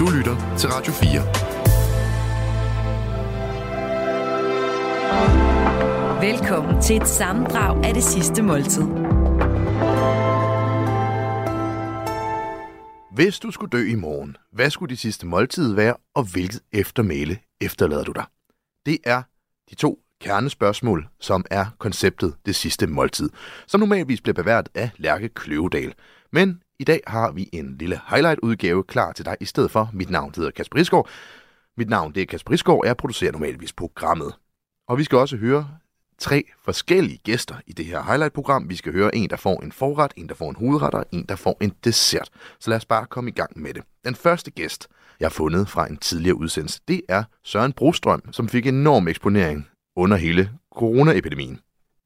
Du lytter til Radio 4. Velkommen til et sammendrag af det sidste måltid. Hvis du skulle dø i morgen, hvad skulle de sidste måltid være, og hvilket eftermæle efterlader du dig? Det er de to kernespørgsmål, som er konceptet det sidste måltid, som normalvis bliver bevært af Lærke Kløvedal. Men i dag har vi en lille highlight-udgave klar til dig i stedet for. Mit navn hedder Kasper Isgaard. Mit navn det er Kasper Isgaard, og jeg producerer normalvis programmet. Og vi skal også høre tre forskellige gæster i det her highlight-program. Vi skal høre en, der får en forret, en, der får en hovedret og en, der får en dessert. Så lad os bare komme i gang med det. Den første gæst, jeg har fundet fra en tidligere udsendelse, det er Søren Brostrøm, som fik enorm eksponering under hele coronaepidemien.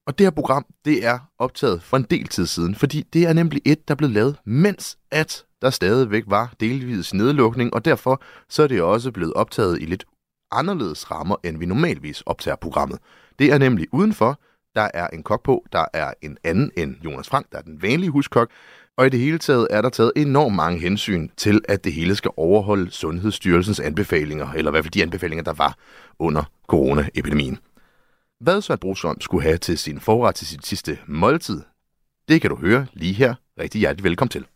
Og det her program, det er optaget for en del tid siden, fordi det er nemlig et, der blev lavet, mens at der stadigvæk var delvis nedlukning, og derfor så er det også blevet optaget i lidt anderledes rammer, end vi normalvis optager programmet. Det er nemlig udenfor, der er en kok på, der er en anden end Jonas Frank, der er den vanlige huskok, og i det hele taget er der taget enormt mange hensyn til, at det hele skal overholde Sundhedsstyrelsens anbefalinger, eller i hvert fald de anbefalinger, der var under coronaepidemien. Hvad Søren Brostrøm skulle have til sin forret til sit sidste måltid, det kan du høre lige her. Rigtig hjertelig velkommen til.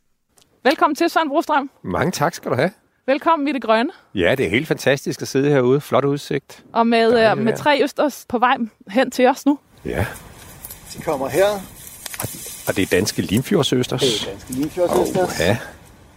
Velkommen til, Søren Brostrøm. Mange tak skal du have. Velkommen i det grønne. Ja, det er helt fantastisk at sidde herude. Flot udsigt. Og med, uh, med tre østers på vej hen til os nu. Ja. De kommer her. Og det er danske limfjordsøsters. Det er danske limfjordsøsters. Oh, ja.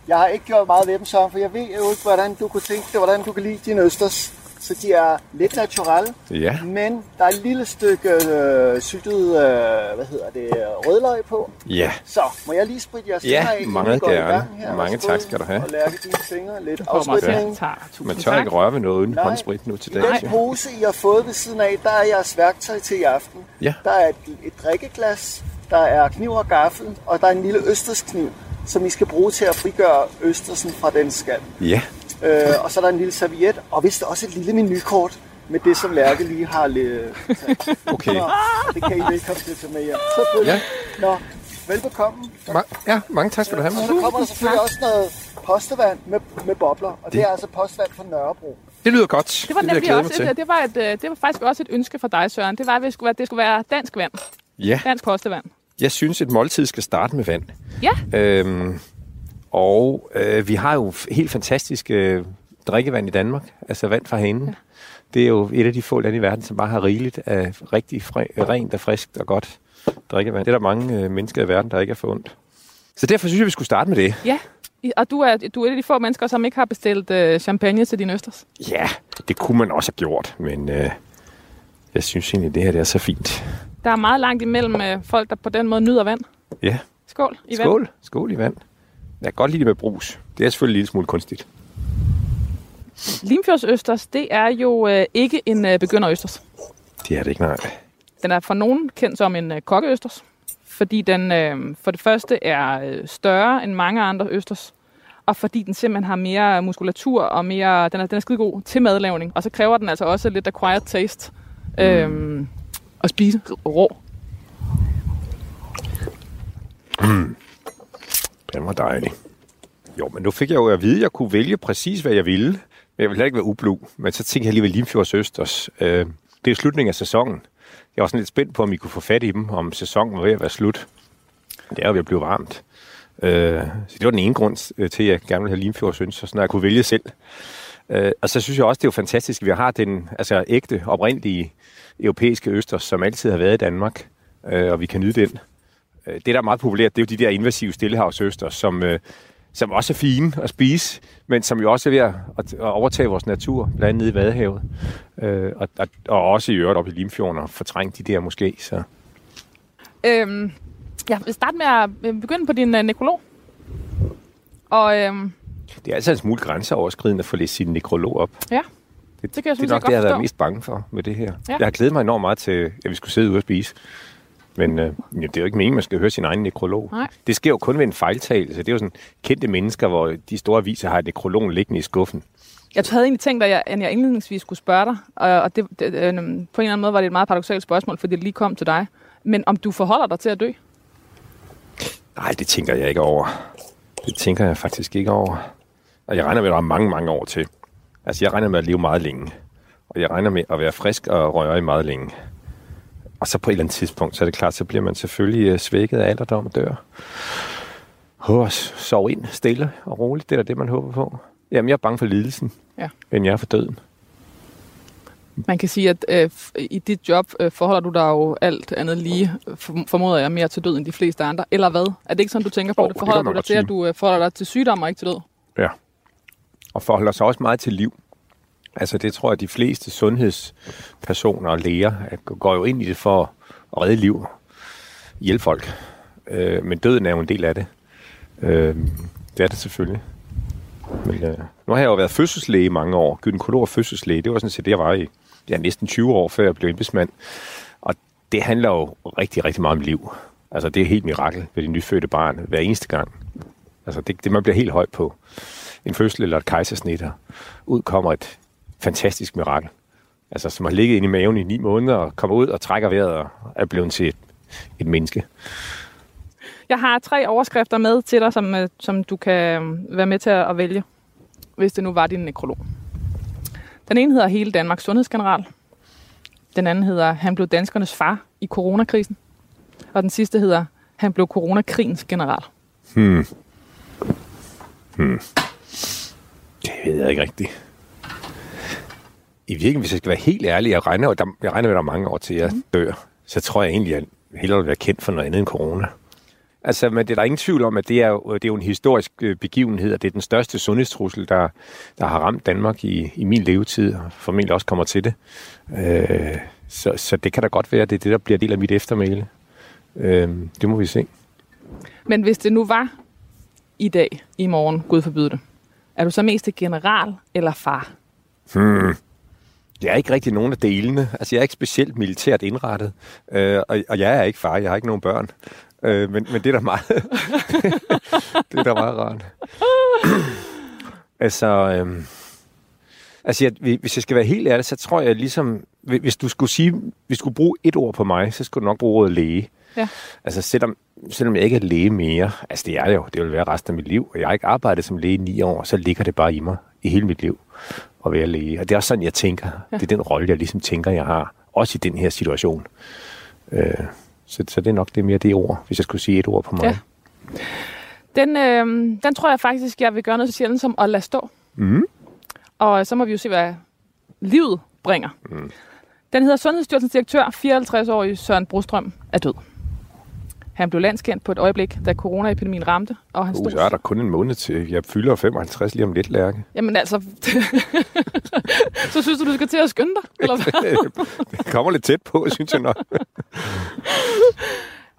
Jeg har ikke gjort meget ved dem, Søren, for jeg ved jo ikke, hvordan du kunne tænke det, hvordan du kan lide dine østers. Så de er lidt naturelle, ja. men der er et lille stykke øh, syltet, øh, hvad hedder det, rødløg på. Ja. Så må jeg lige spritte jeres ja, fingre af, meget gerne. Her, mange tak skal du have. Og lærke dine fingre lidt afspritning. Man tør ikke røre ved noget uden håndsprit nu til dag. I den pose, I har fået ved siden af, der er jeres værktøj til i aften. Ja. Der er et, et drikkeglas, der er kniv og gaffel, og der er en lille østerskniv, som I skal bruge til at frigøre østersen fra den skal. Ja. Øh, og så er der en lille serviet, og vist også et lille menukort med det, som Lærke lige har lidt... Okay. Nå, det kan I velkommen til at tage med jer. Ja. Nå, velbekomme. Ma- ja, mange tak skal du have. Og så kommer der selvfølgelig også noget postevand med, med bobler, og det, det er altså postvand fra Nørrebro. Det lyder godt. Det var det nemlig også et, det var, et, det var faktisk også et ønske fra dig, Søren. Det var, at det skulle være, det skulle være dansk vand. Ja. Dansk postevand. Jeg synes, et måltid skal starte med vand. Ja. Øhm, og øh, vi har jo helt fantastisk øh, drikkevand i Danmark, altså vand fra hanen. Ja. Det er jo et af de få lande i verden, som bare har rigeligt af rigtig fri, rent og friskt og godt drikkevand. Det er der mange øh, mennesker i verden, der ikke er forundt. Så derfor synes jeg, vi skulle starte med det. Ja, og du er, du er et af de få mennesker, som ikke har bestilt øh, champagne til din østers. Ja, det kunne man også have gjort, men øh, jeg synes egentlig, det her det er så fint. Der er meget langt imellem øh, folk, der på den måde nyder vand. Ja. Skål i Skål. vand. Skål i vand. Jeg kan godt lide det med brus. Det er selvfølgelig en lille smule kunstigt. Limfjordsøsters, det er jo øh, ikke en øh, begynderøsters. Det er det ikke, nej. Den er for nogen kendt som en øh, kokkeøsters, fordi den øh, for det første er øh, større end mange andre østers, og fordi den simpelthen har mere muskulatur og mere, den er, den er skide god til madlavning. Og så kræver den altså også lidt acquired taste øh, mm. at spise rå. Mm. Den var dejlig. Jo, men nu fik jeg jo at vide, at jeg kunne vælge præcis, hvad jeg ville. Men jeg ville ikke være ublu. Men så tænkte jeg alligevel Limfjords Østers. Øh, det er slutningen af sæsonen. Jeg var sådan lidt spændt på, om I kunne få fat i dem, om sæsonen var ved at være slut. Det er jo ved at blive varmt. Øh, så det var den ene grund øh, til, at jeg gerne ville have Limfjords Østers, så jeg kunne vælge selv. Øh, og så synes jeg også, det er jo fantastisk, at vi har den altså, ægte, oprindelige europæiske østers, som altid har været i Danmark. Øh, og vi kan nyde den. Det, der er meget populært, det er jo de der invasive stillehavsøster, som, øh, som også er fine at spise, men som jo også er ved at, at overtage vores natur, blandt andet nede i Vadehavet. Øh, og, og, og også i øvrigt op i Limfjorden og fortrænge de der måske. Så. Øhm, jeg vil starte med at begynde på din uh, nekrolog. Og, øhm, det er altså en smule grænseoverskridende at få læst sin nekrolog op. Ja, det, det kan jeg Det er nok det, jeg har været mest bange for med det her. Ja. Jeg har glædet mig enormt meget til, at vi skulle sidde ude og spise. Men øh, det er jo ikke meningen, man skal høre sin egen nekrolog. Nej. Det sker jo kun ved en fejltagelse. Det er jo sådan kendte mennesker, hvor de store aviser har nekrologen liggende i skuffen. Jeg havde egentlig tænkt, at jeg, at jeg indledningsvis skulle spørge dig, og det, det, øh, på en eller anden måde var det et meget paradoxalt spørgsmål, fordi det lige kom til dig. Men om du forholder dig til at dø? Nej, det tænker jeg ikke over. Det tænker jeg faktisk ikke over. Og jeg regner med, at der er mange, mange år til. Altså, jeg regner med at leve meget længe. Og jeg regner med at være frisk og røre i meget længe. Og så på et eller andet tidspunkt, så er det klart, så bliver man selvfølgelig øh, svækket af alderdom og dør. Håber sov ind stille og roligt. Det er det, man håber på. Jamen, jeg er bange for lidelsen, Ja. end jeg er for døden. Man kan sige, at øh, i dit job øh, forholder du dig jo alt andet lige, øh, for- formoder jeg, mere til død end de fleste andre. Eller hvad? Er det ikke sådan, du tænker på Jo, det? det Forholder man du dig til, at du øh, forholder dig til sygdom og ikke til død? Ja. Og forholder sig også meget til liv. Altså det tror jeg, de fleste sundhedspersoner og læger at går jo ind i det for at redde liv, hjælpe folk. Øh, men døden er jo en del af det. Øh, det er det selvfølgelig. Men, øh, nu har jeg jo været fødselslæge i mange år, gynekolog og fødselslæge. Det var sådan set det, jeg var i ja, næsten 20 år, før jeg blev embedsmand. Og det handler jo rigtig, rigtig meget om liv. Altså det er helt mirakel ved det nyfødte barn hver eneste gang. Altså det, det man bliver helt høj på. En fødsel eller et kejsersnit, og ud kommer et fantastisk mirakel. Altså som har ligget inde i maven i ni måneder, og kommer ud og trækker vejret og er blevet til et, et menneske. Jeg har tre overskrifter med til dig, som, øh, som du kan øh, være med til at vælge, hvis det nu var din nekrolog. Den ene hedder Hele Danmarks Sundhedsgeneral. Den anden hedder Han blev danskernes far i coronakrisen. Og den sidste hedder Han blev coronakrigens general. Hmm. Hmm. Det ved jeg ikke rigtigt. I virkeligheden, hvis jeg skal være helt ærlig, jeg regner, der, jeg regner med, at der er mange år til, jeg dør, så tror jeg egentlig, at jeg hellere vil være kendt for noget andet end corona. Altså, men det er der ingen tvivl om, at det er, jo, det er jo en historisk øh, begivenhed, og det er den største sundhedstrussel, der, der har ramt Danmark i, i min levetid, og formentlig også kommer til det. Øh, så, så det kan da godt være, at det er det, der bliver del af mit eftermæle. Øh, det må vi se. Men hvis det nu var i dag, i morgen, Gud forbyde det, er du så mest til general eller far? Hmm. Jeg er ikke rigtig nogen af delene. Altså, jeg er ikke specielt militært indrettet, øh, og, og jeg er ikke far. Jeg har ikke nogen børn. Øh, men, men det er da meget, det er da meget rart. altså, øh, altså jeg, hvis jeg skal være helt ærlig, så tror jeg ligesom, hvis du skulle sige, hvis du skulle bruge et ord på mig, så skulle du nok bruge ordet læge. Ja. Altså, selvom, selvom jeg ikke er læge mere, altså det er det jo, det vil være resten af mit liv, og jeg har ikke arbejdet som læge i ni år, så ligger det bare i mig i hele mit liv at være læge. Og det er også sådan, jeg tænker. Ja. Det er den rolle, jeg ligesom tænker, jeg har. Også i den her situation. Øh, så, så det er nok det mere det ord, hvis jeg skulle sige et ord på mig. Ja. Den, øh, den tror jeg faktisk, jeg vil gøre noget så sjældent som at lade stå. Mm. Og så må vi jo se, hvad livet bringer. Mm. Den hedder Sundhedsstyrelsens direktør, 54-årig Søren Brostrøm, er død. Han blev landskendt på et øjeblik, da coronaepidemien ramte, og han Uh, stod... så er der kun en måned til. Jeg fylder 55 lige om lidt, Lærke. Jamen altså, så synes du, du skal til at skynde dig? Eller hvad? det kommer lidt tæt på, synes jeg nok.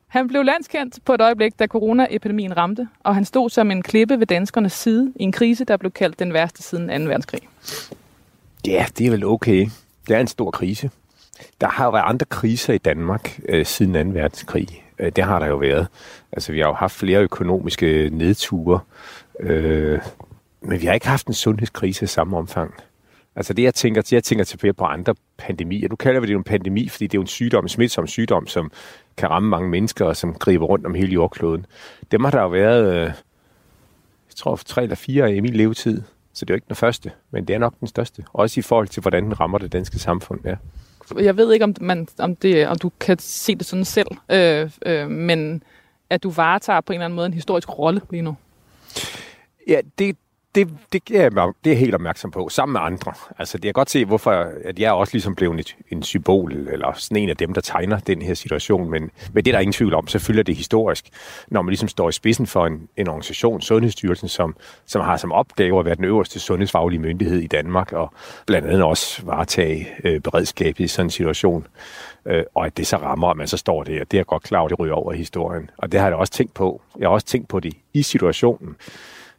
Han blev landskendt på et øjeblik, da coronaepidemien ramte, og han stod som en klippe ved danskernes side i en krise, der blev kaldt den værste siden 2. verdenskrig. Ja, det er vel okay. Det er en stor krise. Der har jo været andre kriser i Danmark øh, siden 2. verdenskrig. Øh, det har der jo været. Altså, vi har jo haft flere økonomiske nedture, øh, men vi har ikke haft en sundhedskrise i samme omfang. Altså det, jeg tænker, jeg tænker tilbage på andre pandemier. Nu kalder vi det jo en pandemi, fordi det er jo en sygdom, en smitsom sygdom, som kan ramme mange mennesker, og som griber rundt om hele jordkloden. Dem har der jo været, øh, jeg tror, tre eller fire i min levetid. Så det er jo ikke den første, men det er nok den største. Også i forhold til, hvordan den rammer det danske samfund. Ja. Jeg ved ikke, om, man, om, det, om du kan se det sådan selv, øh, øh, men at du varetager på en eller anden måde en historisk rolle lige nu. Ja, det, det, det, er jeg, det er jeg helt opmærksom på, sammen med andre. Altså, det er godt se, hvorfor at jeg også ligesom blev en, en symbol, eller sådan en af dem, der tegner den her situation, men, men det er der ingen tvivl om. Selvfølgelig er det historisk, når man ligesom står i spidsen for en, en organisation, Sundhedsstyrelsen, som, som har som opgave at være den øverste sundhedsfaglige myndighed i Danmark, og blandt andet også varetage øh, beredskabet i sådan en situation. Øh, og at det så rammer, at man så står der, det er jeg godt klar over, det ryger over i historien. Og det har jeg også tænkt på. Jeg har også tænkt på det i situationen.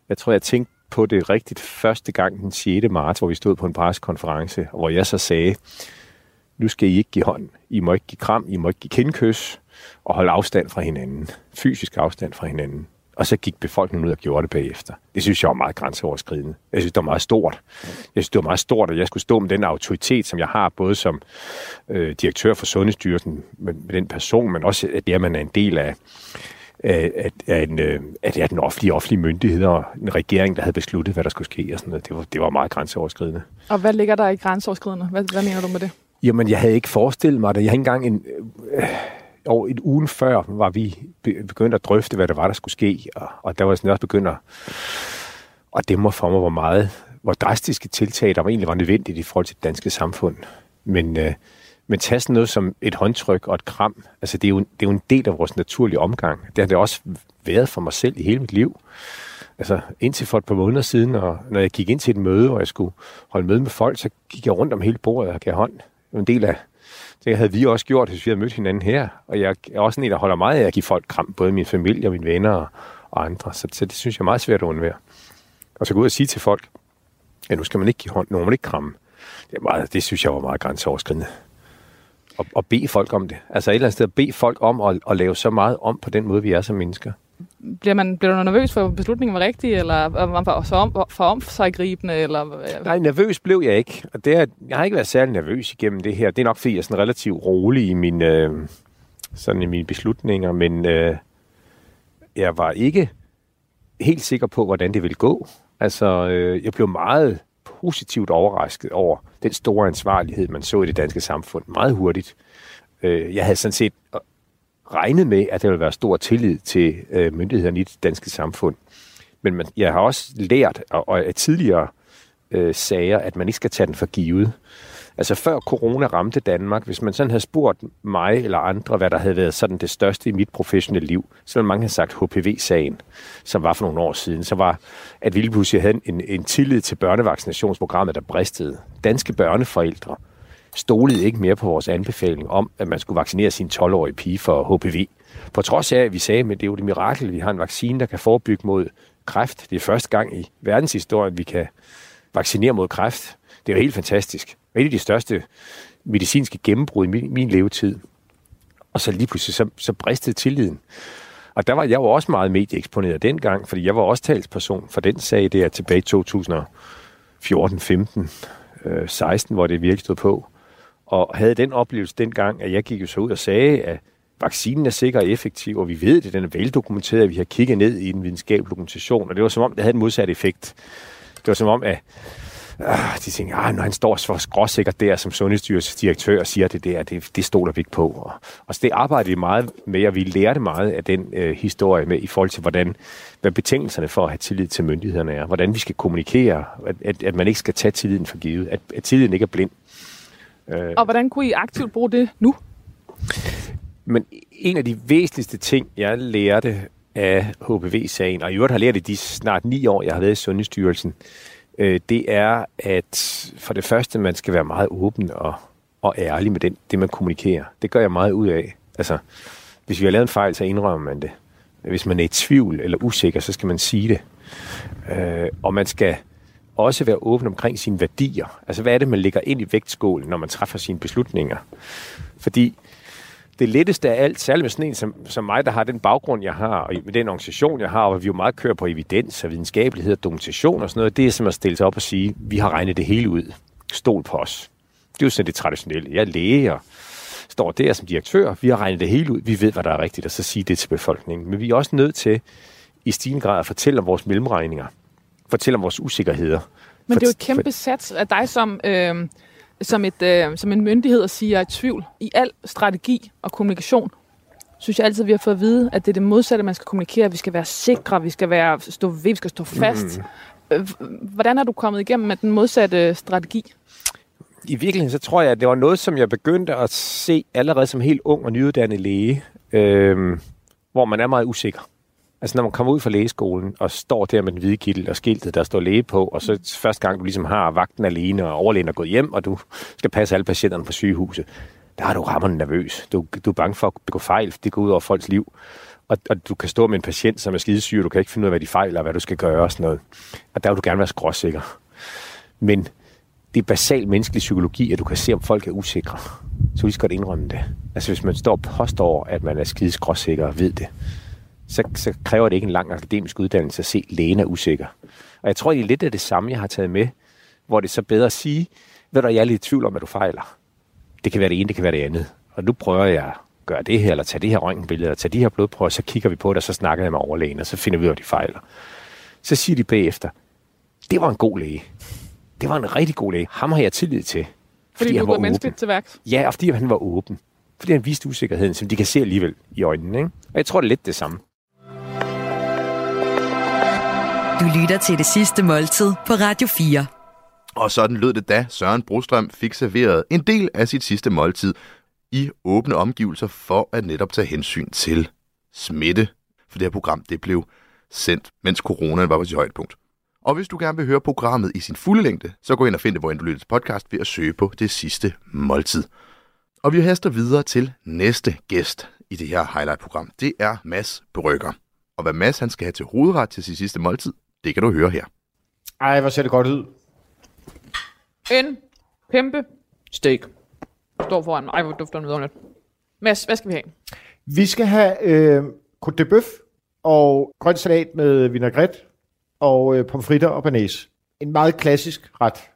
Jeg tror, jeg tænkte på det rigtigt første gang den 6. marts, hvor vi stod på en pressekonference, hvor jeg så sagde, nu skal I ikke give hånd, I må ikke give kram, I må ikke give kindkys, og holde afstand fra hinanden, fysisk afstand fra hinanden. Og så gik befolkningen ud og gjorde det bagefter. Det synes jeg var meget grænseoverskridende. Jeg synes, det var meget stort. Jeg synes, det var meget stort, at jeg skulle stå med den autoritet, som jeg har, både som øh, direktør for Sundhedsstyrelsen, med, med den person, men også, at det, at man er en del af at, at, en, øh, at, at den offentlige, offentlige myndighed og en regering, der havde besluttet, hvad der skulle ske og sådan noget. Det var, det var meget grænseoverskridende. Og hvad ligger der i grænseoverskridende? Hvad, hvad mener du med det? Jamen, jeg havde ikke forestillet mig det. Jeg havde ikke engang en... Øh, over et ugen før var vi begyndt at drøfte, hvad der var, der skulle ske, og, og der var sådan også begyndt at, at dæmme for mig, hvor meget, hvor drastiske tiltag, der var egentlig var nødvendigt i forhold til det danske samfund. Men, øh, men tag sådan noget som et håndtryk og et kram, altså det er, jo, det er jo en del af vores naturlige omgang. Det har det også været for mig selv i hele mit liv. Altså indtil for et par måneder siden, og når jeg gik ind til et møde, hvor jeg skulle holde møde med folk, så gik jeg rundt om hele bordet og gav hånd. Det var en del af det havde vi også gjort, hvis vi havde mødt hinanden her. Og jeg er også en, der holder meget af at give folk kram, både min familie og mine venner og, og andre. Så, så det synes jeg er meget svært at undvære. Og så gå ud og sige til folk, ja, nu skal man ikke give hånd, nu må man ikke kramme. Det, er meget, det synes jeg var meget grænseoverskridende. Og, og bede folk om det. Altså et eller andet sted at bede folk om at, at lave så meget om på den måde, vi er som mennesker. Bliver, man, bliver du nervøs for, at beslutningen var rigtig, eller var man for, om, for om sig gribende? Eller? Nej, nervøs blev jeg ikke. Og det er, jeg har ikke været særlig nervøs igennem det her. Det er nok, fordi jeg er sådan relativt rolig i mine, øh, sådan i mine beslutninger, men øh, jeg var ikke helt sikker på, hvordan det ville gå. Altså, øh, jeg blev meget positivt overrasket over den store ansvarlighed, man så i det danske samfund meget hurtigt. Øh, jeg havde sådan set øh, regnet med, at der ville være stor tillid til øh, myndighederne i det danske samfund. Men man, jeg har også lært og, og af tidligere øh, sager, at man ikke skal tage den for givet. Altså før corona ramte Danmark, hvis man sådan havde spurgt mig eller andre, hvad der havde været sådan det største i mit professionelle liv, så ville mange have sagt HPV-sagen, som var for nogle år siden. Så var, at vi lige pludselig havde en, en tillid til børnevaccinationsprogrammet, der bristede. Danske børneforældre stolede ikke mere på vores anbefaling om, at man skulle vaccinere sin 12-årige pige for HPV. På trods af, at vi sagde, at det er jo det mirakel, at vi har en vaccine, der kan forebygge mod kræft. Det er første gang i verdenshistorien, at vi kan vaccinere mod kræft. Det er jo helt fantastisk. Et af de største medicinske gennembrud i min, min levetid. Og så lige pludselig, så, så bristede tilliden. Og der var jeg jo også meget medieeksponeret dengang, fordi jeg var også talsperson for den sag der tilbage i 2014, 15, øh, 16, hvor det virkelig stod på og havde den oplevelse dengang, at jeg gik jo så ud og sagde, at vaccinen er sikker og effektiv, og vi ved det, den er veldokumenteret, at vi har kigget ned i den videnskabelige dokumentation, og det var som om, det havde en modsat effekt. Det var som om, at øh, de tænkte, at når han står så skråsikkert der som sundhedsstyrelsesdirektør og siger det der, det, det stoler vi ikke på. Og, og så det arbejdede vi meget med, og vi lærte meget af den øh, historie med i forhold til, hvordan, hvad betingelserne for at have tillid til myndighederne er, hvordan vi skal kommunikere, at, at, at man ikke skal tage tilliden for givet, at, at tilliden ikke er blind. Øh, og hvordan kunne I aktivt bruge det nu? Men en af de væsentligste ting, jeg lærte af HPV-sagen, og i øvrigt har lært det de snart ni år, jeg har været i Sundhedsstyrelsen, øh, øh, det er, at for det første, man skal være meget åben og, og ærlig med den, det, man kommunikerer. Det gør jeg meget ud af. Altså, hvis vi har lavet en fejl, så indrømmer man det. Hvis man er i tvivl eller usikker, så skal man sige det. Øh, og man skal også være åben omkring sine værdier. Altså, hvad er det, man lægger ind i vægtskålen, når man træffer sine beslutninger? Fordi det letteste af alt, særligt med sådan en som, som mig, der har den baggrund, jeg har, og med den organisation, jeg har, hvor vi jo meget kører på evidens og videnskabelighed og dokumentation og sådan noget, det er som at stille sig op og sige, vi har regnet det hele ud. Stol på os. Det er jo sådan det traditionelle. Jeg er læge og står der som direktør. Vi har regnet det hele ud. Vi ved, hvad der er rigtigt, og så sige det til befolkningen. Men vi er også nødt til i stigende grad at fortælle om vores mellemregninger fortælle om vores usikkerheder. Men det er jo et kæmpe sats af dig som, øh, som, et, øh, som en myndighed at sige, at jeg er i tvivl i al strategi og kommunikation. Synes jeg altid, vi har fået at vide, at det er det modsatte, man skal kommunikere. Vi skal være sikre, vi skal være, stå ved, vi skal stå fast. Mm. Hvordan er du kommet igennem med den modsatte strategi? I virkeligheden så tror jeg, at det var noget, som jeg begyndte at se allerede som helt ung og nyuddannet læge, øh, hvor man er meget usikker. Altså når man kommer ud fra lægeskolen og står der med den hvide kittel og skiltet, der står læge på, og så første gang du ligesom har vagten alene og overlægen er gået hjem, og du skal passe alle patienterne på sygehuset, der er du rammerne nervøs. Du, du er bange for at begå fejl, det går ud over folks liv. Og, og du kan stå med en patient, som er skidesyg, og du kan ikke finde ud af, hvad de fejler, og hvad du skal gøre og sådan noget. Og der vil du gerne være skråsikker. Men det er basal menneskelig psykologi, at du kan se, om folk er usikre. Så vi skal godt indrømme det. Altså hvis man står og påstår, at man er skide skråsikker og ved det, så, så kræver det ikke en lang akademisk uddannelse at se, at lægen er usikker. Og jeg tror, det er lidt af det samme, jeg har taget med, hvor det er så bedre at sige, ved du, jeg er lidt i tvivl om, at du fejler. Det kan være det ene, det kan være det andet. Og nu prøver jeg gøre det her, eller tage det her røntgenbillede, eller tage de her blodprøver, så kigger vi på det, og så snakker jeg med overlægen, og så finder vi ud af, de fejler. Så siger de bagefter, det var en god læge. Det var en rigtig god læge. Ham har jeg tillid til. Fordi, fordi han var menneskeligt til værks. Ja, og fordi han var åben. Fordi han viste usikkerheden, som de kan se alligevel i øjnene. Ikke? Og jeg tror, det er lidt det samme. Du lytter til det sidste måltid på Radio 4. Og sådan lød det da Søren Brostrøm fik serveret en del af sit sidste måltid i åbne omgivelser for at netop tage hensyn til smitte. For det her program det blev sendt, mens coronaen var på sit højdepunkt. Og hvis du gerne vil høre programmet i sin fulde længde, så gå ind og find det, hvor du lytter til podcast ved at søge på det sidste måltid. Og vi haster videre til næste gæst i det her highlight-program. Det er Mads Brygger. Og hvad Mads han skal have til hovedret til sit sidste måltid, det kan du høre her. Ej, hvor ser det godt ud. En kæmpe steak. Står foran mig. Ej, hvor dufter den vidunderligt. Mads, hvad skal vi have? Vi skal have øh, Côte de Bœuf og grøn salat med vinaigrette og øh, pomfritter og banæs. En meget klassisk ret,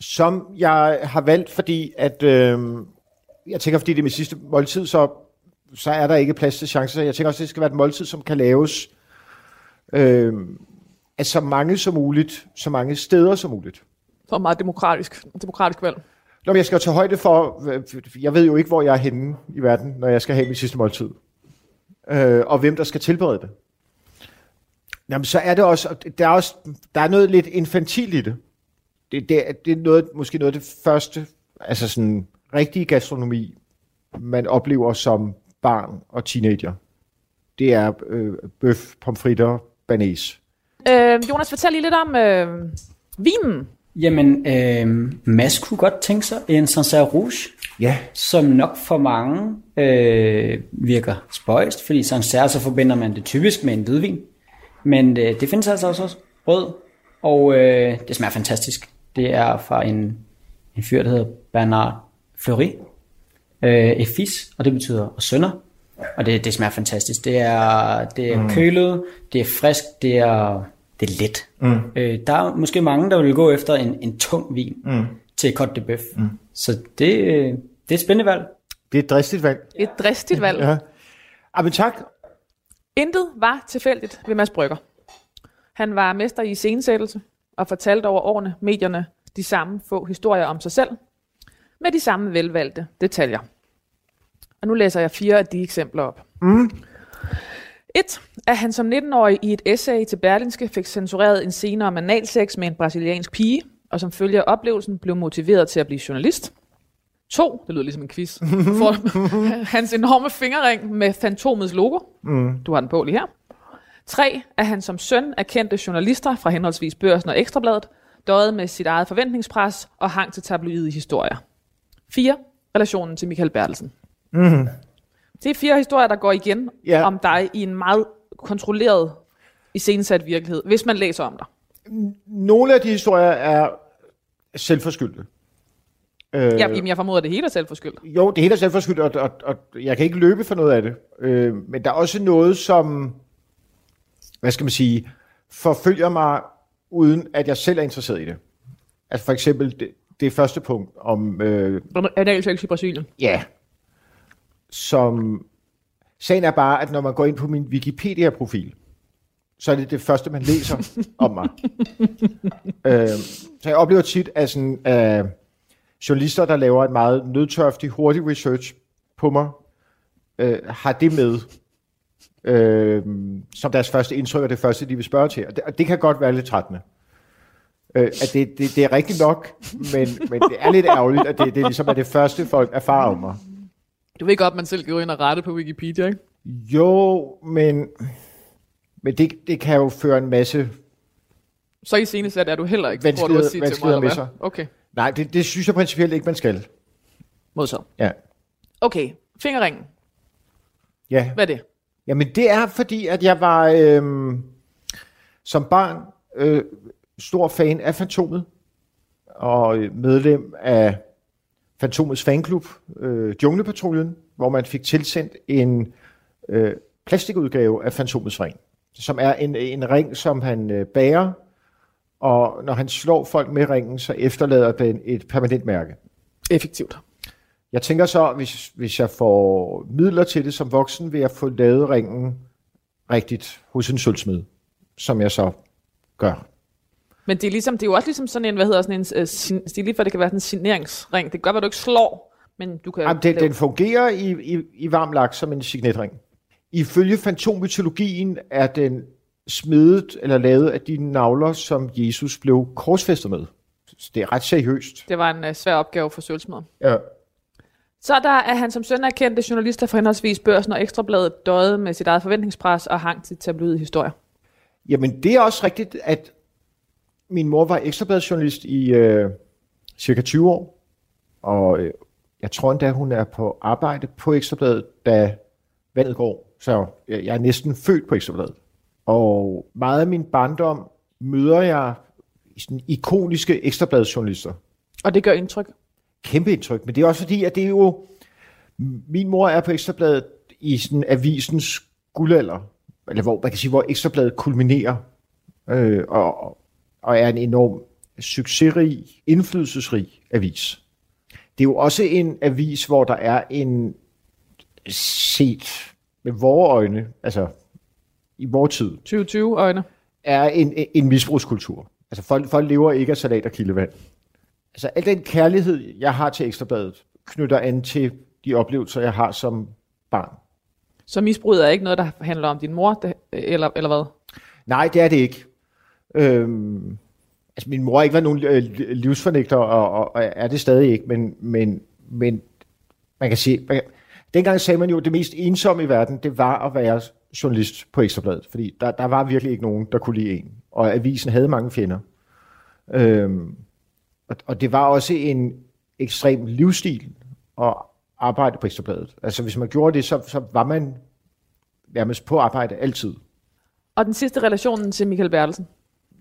som jeg har valgt, fordi at øh, jeg tænker, fordi det er mit sidste måltid, så, så er der ikke plads til chancer. Jeg tænker også, at det skal være et måltid, som kan laves øh, af så mange som muligt, så mange steder som muligt. Så meget demokratisk, demokratisk valg. Nå, men jeg skal jo tage højde for, jeg ved jo ikke, hvor jeg er henne i verden, når jeg skal have mit sidste måltid. Øh, og hvem der skal tilberede det. Jamen, så er det også, der er, også, der er noget lidt infantil i det. Det, det, er- det er noget, måske noget af det første, altså sådan rigtige gastronomi, man oplever som barn og teenager. Det er øh, bøf, pomfritter, banæs. Øh, Jonas, fortæl lige lidt om øh, vinen. Jamen, øh, Mads kunne godt tænke sig en Sancerre Rouge, Ja. som nok for mange øh, virker spøjst, fordi Sancerre så forbinder man det typisk med en hvidvin. Men øh, det findes altså også rød, og øh, det smager fantastisk. Det er fra en, en fyr, der hedder Bernard Fleury, øh, et fis, og det betyder sønder. Og det, det smager fantastisk. Det er, det er mm. kølet, det er frisk, det er, det er let. Mm. Øh, der er måske mange, der vil gå efter en, en tung vin mm. til Côte de Bœuf. Mm. Så det, øh, det er et spændende valg. Det er et dristigt valg. Et dristigt valg. Ja. Ah, men tak. Intet var tilfældigt ved Mads Brygger. Han var mester i scenesættelse og fortalte over årene medierne de samme få historier om sig selv, med de samme velvalgte detaljer. Og nu læser jeg fire af de eksempler op. Mm. Et, at han som 19-årig i et essay til Berlinske fik censureret en scene om analsex med en brasiliansk pige, og som følge af oplevelsen blev motiveret til at blive journalist. To, det lyder ligesom en quiz, for hans enorme fingerring med Fantomets logo. Mm. Du har den på lige her. Tre, at han som søn af kendte journalister fra henholdsvis Børsen og Ekstrabladet, døjede med sit eget forventningspres og hang til tabloide historier. 4. Relationen til Michael Bertelsen. Mm. Det er fire historier, der går igen Ja. om dig i en meget kontrolleret, iscenesat virkelighed, hvis man læser om dig. Nogle af de historier er selvforskyldte. Øh, Ja, jamen, jeg formoder, det hele er selvforskyldt. Jo, det hele er selvforskyldt, og, og, og jeg kan ikke løbe for noget af det. Øh, men der er også noget, som, hvad skal man sige, forfølger mig, uden at jeg selv er interesseret i det. Altså for eksempel det, det første punkt om, øh, Analsex i Brasilien. ja, som, sagen er bare, at når man går ind på min Wikipedia-profil, så er det det første, man læser om mig. øh, så jeg oplever tit, at sådan, øh, journalister, der laver et meget nødtørftig, hurtig research på mig, øh, har det med øh, som deres første indtryk, og det første, de vil spørge til. Og det, og det kan godt være lidt trættende. Øh, at det, det, det er rigtigt nok, men, men det er lidt ærgerligt, at det, det ligesom er det første, folk erfarer om mig. Du ved godt, at man selv går ind og rette på Wikipedia, ikke? Jo, men, men det, det kan jo føre en masse... Så i scenesat er du heller ikke, tror du at sige til mig, eller hvad? Okay, Nej, det, det synes jeg principielt ikke, man skal. modsat. Ja. Okay, fingerringen. ja. Hvad er det? Jamen det er fordi, at jeg var øhm, som barn øh, stor fan af Fantomet, og øh, medlem af Fantomets fanklub, øh, Junglepatruljen, hvor man fik tilsendt en øh, plastikudgave af Fantomets ring, som er en, en ring, som han øh, bærer, og når han slår folk med ringen, så efterlader den et permanent mærke. Effektivt. Jeg tænker så, hvis, hvis jeg får midler til det som voksen, vil jeg få lavet ringen rigtigt hos en sølvsmed, som jeg så gør. Men det er, ligesom, det er jo også ligesom sådan en, hvad hedder sådan en, uh, sin, det er lige for, det kan være sådan en signeringsring. Det kan godt være, du ikke slår, men du kan... Jamen, den, den fungerer i, i, i varm lak som en signetring. Ifølge fantommytologien er den smedet eller lavet af de navler, som Jesus blev korsfæstet med. Så det er ret seriøst. Det var en uh, svær opgave for sølvsmeden. Ja. Så der er han som søn af kendte journalister fra henholdsvis Børsen og Ekstrabladet døjet med sit eget forventningspres og hang til tabloide historier. Jamen, det er også rigtigt, at min mor var ekstrabladsjournalist i øh, cirka 20 år. Og øh, jeg tror endda, hun er på arbejde på Ekstrabladet, da vandet går. Så jeg, jeg er næsten født på Ekstrabladet. Og meget af min barndom møder jeg sådan ikoniske ekstrabladsjournalister. Og det gør indtryk. Kæmpe indtryk, men det er også fordi, at det er jo... Min mor er på Ekstrabladet i sådan avisens guldalder, eller hvor man kan sige, hvor Ekstrabladet kulminerer, øh, og, og er en enorm succesrig, indflydelsesrig avis. Det er jo også en avis, hvor der er en set med vores øjne, altså i vores tid, 2020 øjne. er en, en misbrugskultur. Altså folk, folk lever ikke af salat og kildevand. Altså al den kærlighed, jeg har til Ekstrabladet, knytter an til de oplevelser, jeg har som barn. Så misbruget er ikke noget, der handler om din mor, eller, eller hvad? Nej, det er det ikke. Øhm, altså min mor har ikke været nogen øh, livsfornægter, og, og, og er det stadig ikke, men, men, men man kan sige, man, dengang sagde man jo, at det mest ensomme i verden, det var at være journalist på Ekstrabladet, fordi der, der var virkelig ikke nogen, der kunne lide en, og avisen havde mange fjender. Øhm, og, og det var også en ekstrem livsstil at arbejde på Ekstrabladet. Altså hvis man gjorde det, så, så var man nærmest på arbejde altid. Og den sidste relationen til Michael Bertelsen.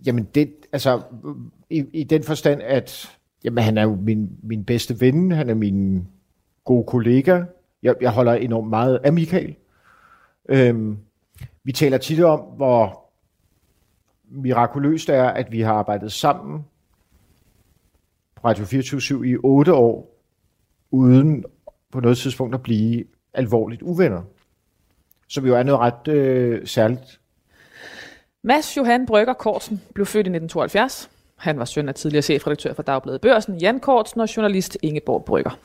Jamen, det, altså, i, i den forstand, at jamen, han er jo min, min bedste ven, han er min gode kollega. Jeg, jeg holder enormt meget af Michael. Øhm, vi taler tit om, hvor mirakuløst det er, at vi har arbejdet sammen på Radio 24 i otte år, uden på noget tidspunkt at blive alvorligt uvenner. Som jo er noget ret øh, særligt Mads Johan Brygger Kortsen blev født i 1972. Han var søn af tidligere chefredaktør for Dagbladet Børsen, Jan Kortsen, og journalist Ingeborg Brygger.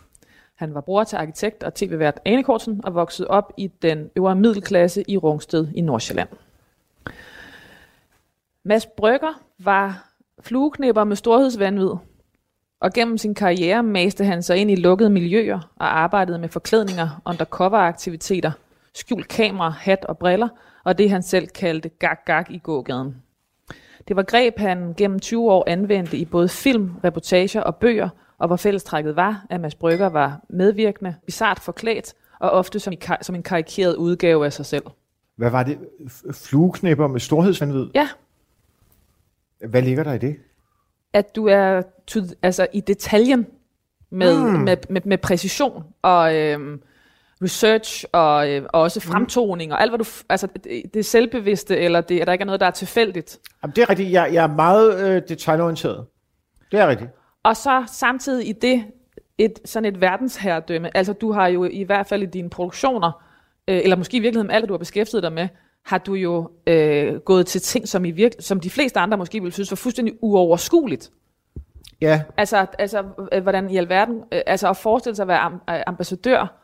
Han var bror til arkitekt og tv-vært Ane Kortsen og voksede op i den øvre middelklasse i Rungsted i Nordsjælland. Mads Brygger var flueknipper med storhedsvandvid, og gennem sin karriere maste han sig ind i lukkede miljøer og arbejdede med forklædninger, undercover-aktiviteter, skjult kamera, hat og briller, og det han selv kaldte gag-gag i gågaden. Det var greb, han gennem 20 år anvendte i både film, reportager og bøger, og hvor fællestrækket var, at Mads Brygger var medvirkende, bizart forklædt, og ofte som, som en karikeret udgave af sig selv. Hvad var det? Flueknæpper med storhedsvandvid? Ja, Hvad ligger der i det? at du er altså i detaljen med, mm. med, med, med præcision og øhm, research og, øh, og også fremtoning og alt hvad du altså det, det er selvbevidste eller det at der ikke er noget der er tilfældigt. Jamen, det er rigtigt. Jeg, jeg er meget øh, detaljorienteret. Det er rigtigt. Og så samtidig i det et sådan et verdensherredømme. Altså du har jo i hvert fald i dine produktioner øh, eller måske i virkeligheden alt du har beskæftiget dig med har du jo øh, gået til ting, som, i virke, som de fleste andre måske ville synes var fuldstændig uoverskueligt. Ja, Altså, altså øh, hvordan i alverden, øh, altså at forestille sig at være am, øh, ambassadør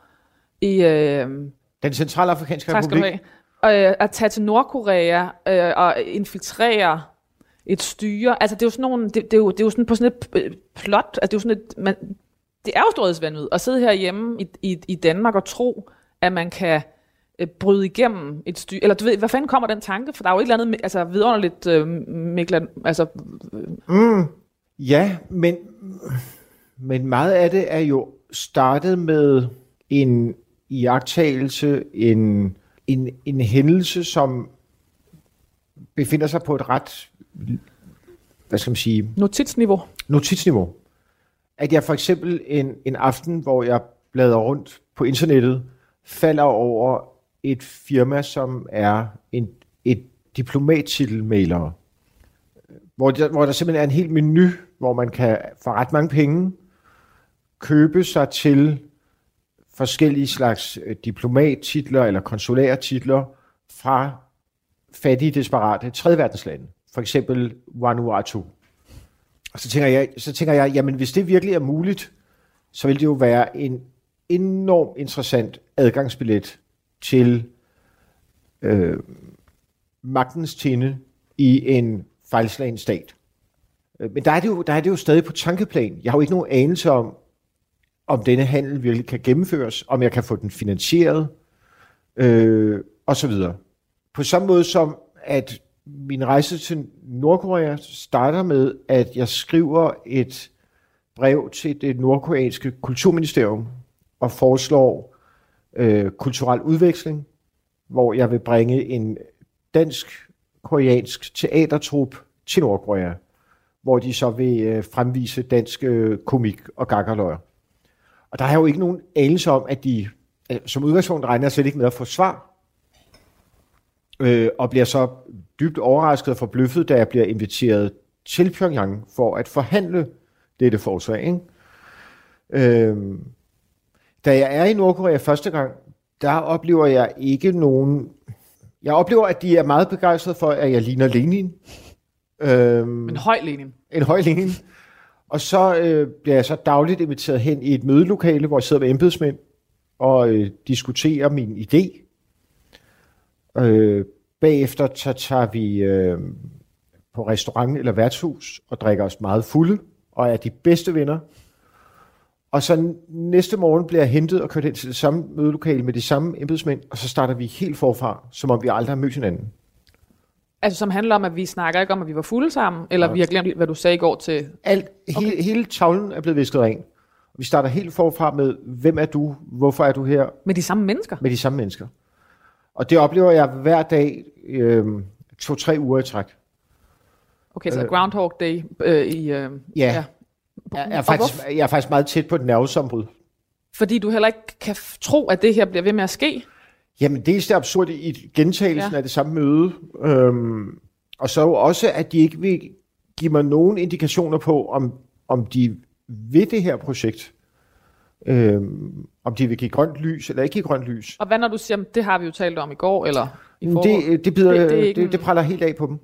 i, øh, den centralafrikanske republik. have, øh, at tage til Nordkorea øh, og infiltrere et styre, altså det er jo sådan nogle, det, det, er, jo, det er jo sådan på sådan et øh, plot, altså det er jo sådan et, man, det er jo storhedsvandvid at sidde herhjemme i, i, i Danmark og tro, at man kan øh, bryde igennem et styre, eller du ved, hvad fanden kommer den tanke, for der er jo ikke andet, altså vidunderligt, øh, Mikland, altså Ja, men, men meget af det er jo startet med en iagtagelse, en, en, en hændelse, som befinder sig på et ret, hvad skal man sige, notitsniveau. notitsniveau. At jeg for eksempel en, en aften, hvor jeg bladrer rundt på internettet, falder over et firma, som er en, et diplomattitelmailer, hvor der, hvor der simpelthen er en hel menu, hvor man kan for ret mange penge købe sig til forskellige slags øh, diplomattitler eller konsulære titler fra fattige, desperate tredjeverdenslande. For eksempel Vanuatu. Og så tænker jeg, så tænker jeg, jamen hvis det virkelig er muligt, så vil det jo være en enormt interessant adgangsbillet til øh, magtens tinde i en fejlslagen stat. Øh, men der er, det jo, der er det jo stadig på tankeplan. Jeg har jo ikke nogen anelse om, om denne handel virkelig kan gennemføres, om jeg kan få den finansieret, øh, og så videre. På samme måde som, at min rejse til Nordkorea starter med, at jeg skriver et brev til det nordkoreanske kulturministerium og foreslår øh, kulturel udveksling, hvor jeg vil bringe en dansk-koreansk teatertrup til Nordkorea, hvor de så vil øh, fremvise dansk øh, komik og gakkerløjer. Og der er jo ikke nogen anelse om, at de øh, som udgangspunkt regner slet ikke med at få svar, øh, og bliver så dybt overrasket og forbløffet, da jeg bliver inviteret til Pyongyang for at forhandle dette forslag. Ikke? Øh, da jeg er i Nordkorea første gang, der oplever jeg ikke nogen... Jeg oplever, at de er meget begejstrede for, at jeg ligner Lenin. Øhm, En høj Lenin. en høj Lenin. Og så øh, bliver jeg så dagligt inviteret hen i et mødelokale, hvor jeg sidder med embedsmænd og øh, diskuterer min idé. Øh, bagefter så tager vi øh, på restaurant eller værtshus og drikker os meget fulde og er de bedste venner. Og så næste morgen bliver jeg hentet og kørt hen til det samme mødelokale med de samme embedsmænd, og så starter vi helt forfra, som om vi aldrig har mødt hinanden. Altså, som handler om, at vi snakker ikke om, at vi var fulde sammen, eller vi har glemt, hvad du sagde i går til... Alt, hele, okay. hele tavlen er blevet visket ren. Vi starter helt forfra med, hvem er du, hvorfor er du her, Med de samme mennesker. med de samme mennesker. Og det oplever jeg hver dag, øh, to-tre uger i træk. Okay, så Groundhog Day øh, i... Øh, Ja. Jeg er, faktisk, jeg er faktisk meget tæt på et nervesambrud. Fordi du heller ikke kan tro, at det her bliver ved med at ske. Jamen, dels det absurde i gentagelsen Ja. af det samme møde, øhm, og så jo også, at de ikke vil give mig nogen indikationer på, om, om de ved det her projekt, øhm, om de vil give grønt lys eller ikke give grønt lys. Og hvad når du siger, det har vi jo talt om i går, eller i? Det, det, bider, Det- det, det er det, det, en- det praller helt af på dem.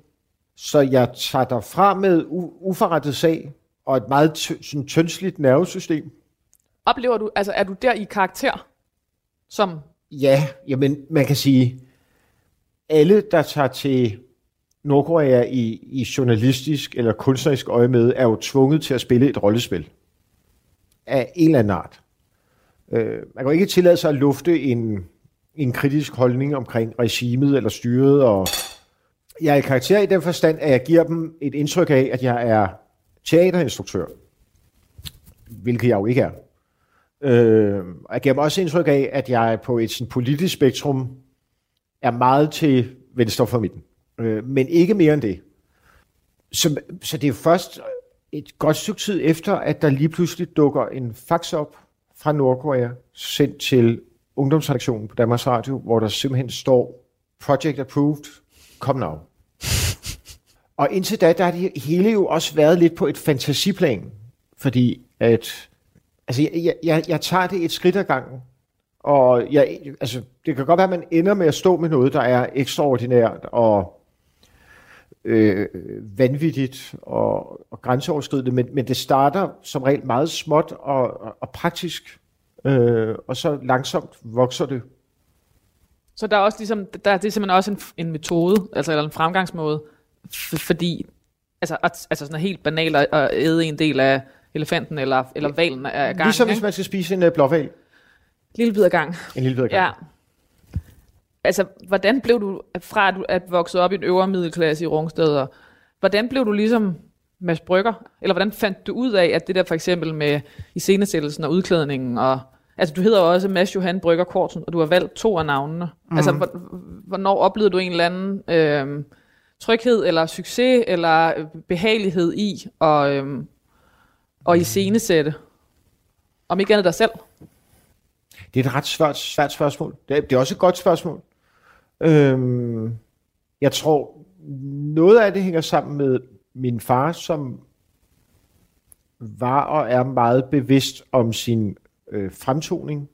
Så jeg tager derfra med u- uforrettet sag og et meget tø- sådan tyndsligt nervesystem. Oplever du, altså er du der i karakter, som... Ja, jamen man kan sige, alle der tager til Nordkorea i, i journalistisk eller kunstnerisk øje med, er jo tvunget til at spille et rollespil af en eller anden art. Øh, man kan jo ikke tillade sig at lufte en, en kritisk holdning omkring regimet eller styret, og jeg er i karakter i den forstand, at jeg giver dem et indtryk af, at jeg er teaterinstruktør, hvilket jeg jo ikke er. Øh, og jeg giver mig også indtryk af, at jeg på et sådan, politisk spektrum er meget til venstre for midten. Øh, men ikke mere end det. Så, så det er jo først et godt stykke tid efter, at der lige pludselig dukker en fax op fra Nordkorea, sendt til ungdomsredaktionen på Danmarks Radio, hvor der simpelthen står, Project Approved, kom now. Og indtil da, der har det hele jo også været lidt på et fantasiplan, fordi at, altså jeg, jeg- jeg, jeg tager det et skridt ad gangen, og jeg, altså, det kan godt være, at man ender med at stå med noget, der er ekstraordinært og øh, vanvittigt og, og grænseoverskridende, men, men det starter som regel meget småt og, og, og praktisk, øh, og så langsomt vokser det. Så der er også ligesom, der er det er simpelthen også en, en metode, altså eller en fremgangsmåde, f- fordi, altså, altså sådan helt banalt at æde en del af elefanten eller, eller valen af gangen, Ligesom ikke? hvis man skal spise en uh, blåval, Lille bid af gang. en lille bid Ja. gang. Altså, hvordan blev du, fra at at vokset op i en øvre middelklasse i Rungsted, hvordan blev du ligesom Mads Brygger? Eller hvordan fandt du ud af, at det der for eksempel med iscenesættelsen og udklædningen, og, altså du hedder jo også Mads Johan Brygger Kortsen, og du har valgt to af navnene. Mm. Altså, hvor, hvornår oplevede du en eller anden øh, tryghed, eller succes, eller øh, behagelighed i at, øh, at iscenesætte? Om ikke andet dig selv? Det er et ret svært, svært spørgsmål. Det er, det er også et godt spørgsmål. Øhm, jeg tror, noget af det hænger sammen med min far, som var og er meget bevidst om sin øh, fremtoning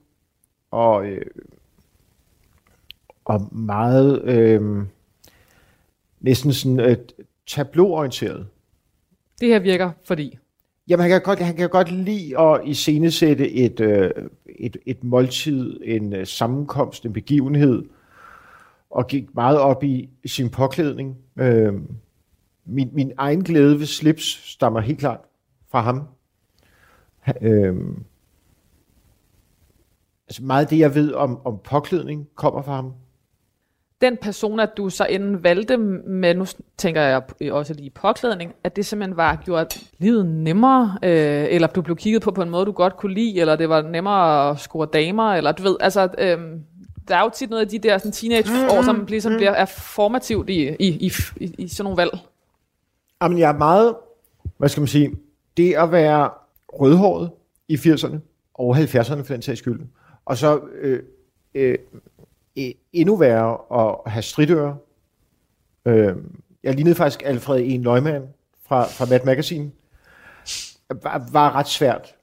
og, øh, og meget øh, næsten sådan øh, tableauorienteret. Det her virker, fordi... Jamen, han kan godt, han kan godt lide at iscenesætte et, øh, et, et måltid, en øh, sammenkomst, en begivenhed, og gik meget op i sin påklædning. Øh, min, min egen glæde ved slips stammer helt klart fra ham. Øh, altså meget af det, jeg ved om, om påklædning, kommer fra ham. Den person, at du så inden valgte med, nu tænker jeg også lige påklædning, at det simpelthen var gjort livet nemmere, øh, eller du blev kigget på på en måde, du godt kunne lide, eller det var nemmere at score damer, eller du ved, altså, øh, der er jo tit noget af de der sådan teenage-år, som ligesom bliver, er formativt i, i, i, i, i sådan nogle valg. Jamen, jeg er meget, hvad skal man sige, det at være rødhåret i 80'erne, og 70'erne for den sags skyld, og så øh, øh, endnu værre at have stridører. Øh, jeg lignede faktisk Alfred E. Neumann fra, fra Mad Magazine. Var, var ret svært.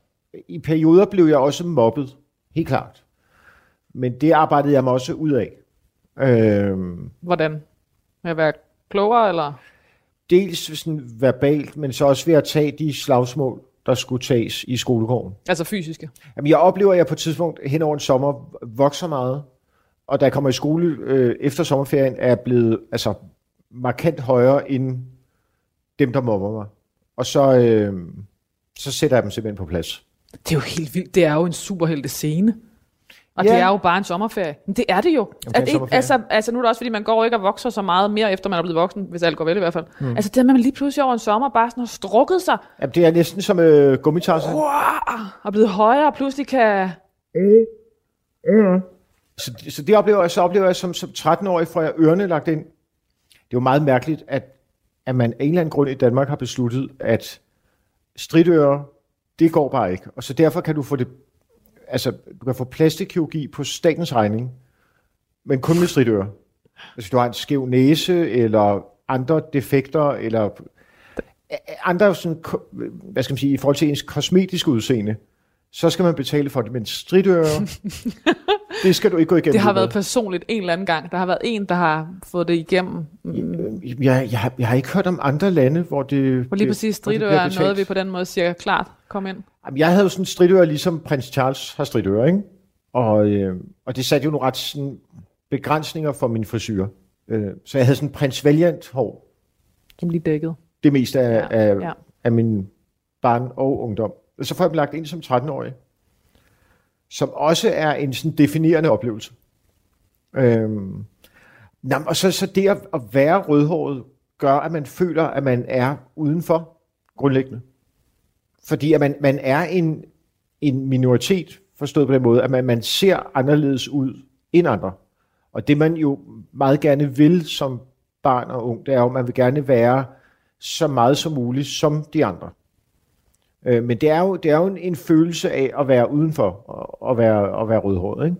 I perioder blev jeg også mobbet, helt klart. Men det arbejdede jeg mig også ud af. Øh, Hvordan? Med at være klogere, eller? Dels sådan verbalt, men så også ved at tage de slagsmål, der skulle tages i skolegården. Altså fysiske? Jamen, jeg oplever, at jeg på et tidspunkt hen over en sommer vokser meget, og jeg kommer i skole øh, efter sommerferien, er blevet altså, markant højere end dem, der mobber mig. Og så, øh, så sætter jeg dem simpelthen på plads. Det er jo helt vildt. Det er jo en superhelte scene. Og Ja. det er jo bare en sommerferie. Men det er det jo. det er sommerferie. altså, altså nu er det også, fordi man går ikke og vokser så meget mere, efter man er blevet voksen, hvis alt går vel i hvert fald. Mm. Altså det, at man lige pludselig over en sommer bare sådan har strukket sig, Jamen, det er næsten som øh, gummitasser. wow, og er blevet højere, og pludselig kan... Så, så det oplever jeg, så oplever jeg som, som 13-årig, får jeg ørerne lagt ind. Det er jo meget mærkeligt, at, at man af en eller anden grund i Danmark har besluttet, at stridører, det går bare ikke. Og så derfor kan du få det, altså du kan få plastikkirurgi på statens regning, men kun med stridører. Altså, hvis du har en skæv næse, eller andre defekter, eller andre sådan, hvad skal man sige, i forhold til ens kosmetiske udseende, så skal man betale for det, men stridører, det skal du ikke gå igennem. Det har været personligt en eller anden gang. Der har været en, der har fået det igennem. Mm. Jeg, jeg, har, jeg har ikke hørt om andre lande, hvor det... Hvor lige præcis stridører er noget, vi på den måde siger klart, kom ind. Jamen, Jeg havde jo sådan stridører, ligesom prins Charles har stridører, ikke? Og, øh, og det satte jo nogle ret sådan, begrænsninger for min frisyr. Øh, så jeg havde sådan prins Valiant hår, Som lige dækket. det meste af, Ja, ja, af, ja. ja. af min barn og ungdom. Og så får jeg dem lagt ind som 13-årig, som også er en sådan definerende oplevelse. Øhm, jamen, og så, så det at, at være rødhåret gør, at man føler, at man er udenfor grundlæggende. Fordi at man, man er en, en minoritet, forstået på den måde, at man, man ser anderledes ud end andre. Og det man jo meget gerne vil som barn og ung, det er jo, at man vil gerne være så meget som muligt som de andre. Øh, men det er jo, det er jo en, en følelse af at være udenfor og, og være, at være rødhåret. Ikke?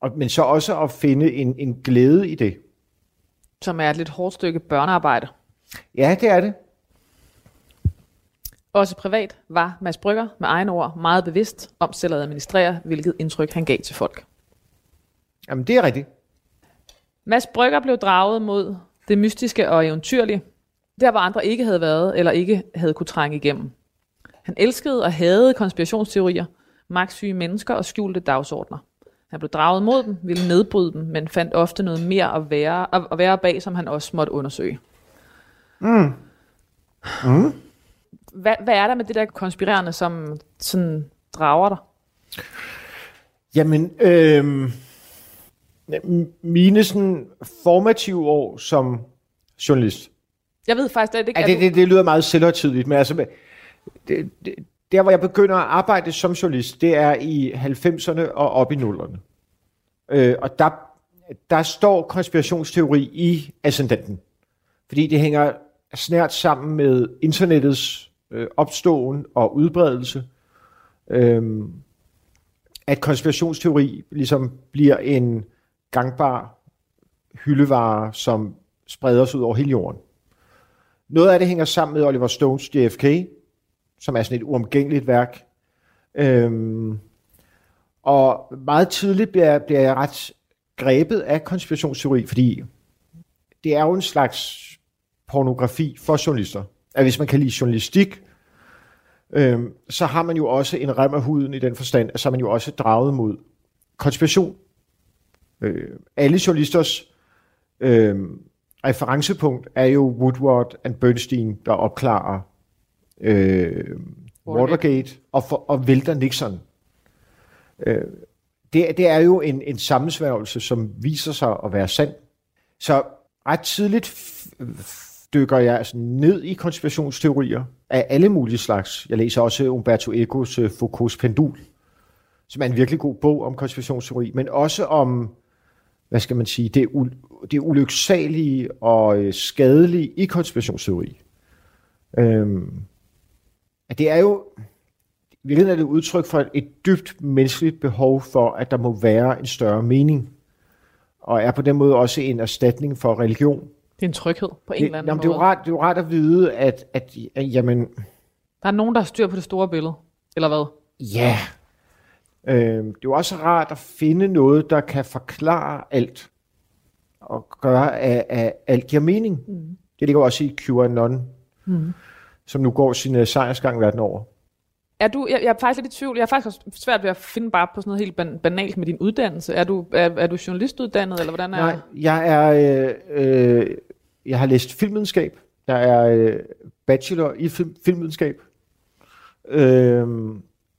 Og, men så også at finde en, en glæde i det. Som er et lidt hårdt stykke børnearbejde. Ja, det er det. Også privat var Mads Brygger med egne ord meget bevidst om selv at administrere, hvilket indtryk han gav til folk. Jamen, det er rigtigt. Mads Brygger blev draget mod det mystiske og eventyrlige, der hvor andre ikke havde været eller ikke havde kunne trænge igennem. Han elskede og havde konspirationsteorier, magtsyge mennesker og skjulte dagsordner. Han blev draget mod dem, ville nedbryde dem, men fandt ofte noget mere at være, at være bag, som han også måtte undersøge. Mm. Mm. Hvad, hvad er der med det der konspirerende, som sådan drager dig? Jamen, øh, mine sådan formative år som journalist, Jeg ved faktisk slet ikke, Ja, det, det, det lyder meget selvhøjtidligt, men altså, det, det, der hvor jeg begynder at arbejde som journalist, det er i 90'erne og op i 0'erne. Øh, og der, der står konspirationsteori i ascendanten. Fordi det hænger snært sammen med internettets øh, opståen og udbredelse. Øhm, at konspirationsteori ligesom bliver en gangbar hyldevare, som spreder sig ud over hele jorden. Noget af det hænger sammen med Oliver Stones JFK, som er sådan et uomgængeligt værk. Øhm, Og meget tidligt bliver, bliver jeg ret grebet af konspirationsteori, fordi det er jo en slags pornografi for journalister. At hvis man kan lide journalistik, øhm, så har man jo også en rem af huden i den forstand, at så er man jo også draget mod konspiration. Øh, alle journalisters øh, referencepunkt er jo Woodward and Bernstein, der opklarer øh, Watergate og, for, og vælter Nixon. Øh, det, det er jo en, en sammensværgelse, som viser sig at være sand. Så ret tidligt dykker jeg altså ned i konspirationsteorier af alle mulige slags. Jeg læser også Umberto Ecos uh, Foucault's Pendul, som er en virkelig god bog om konspirationsteori, men også om, hvad skal man sige, det, det ulyksalige og øh, skadelige i konspirationsteori. Øhm, at det er jo, i virkeligheden er det udtryk for et, et dybt menneskeligt behov for, at der må være en større mening, og er på den måde også en erstatning for religion. Det er en tryghed på en det, eller anden jamen, måde. Det er, jo rart, det er jo rart at vide, at, at, at jamen, Der er nogen, der har styr på det store billede. Eller hvad? ja, øh, det er jo også rart at finde noget, der kan forklare alt, og gøre, at, at alt giver mening. Mm. Det ligger også i QAnon, mm. som nu går sin uh, sejrsgang verden over. Er du, jeg, jeg er faktisk lidt i tvivl. Jeg er faktisk også svært ved at finde bare på sådan noget helt ban- banalt med din uddannelse. Er du, er, er du journalistuddannet, eller hvordan er Nej, jeg er, øh, øh, jeg har læst filmvidenskab. Jeg er øh, bachelor i film, filmvidenskab. Øh,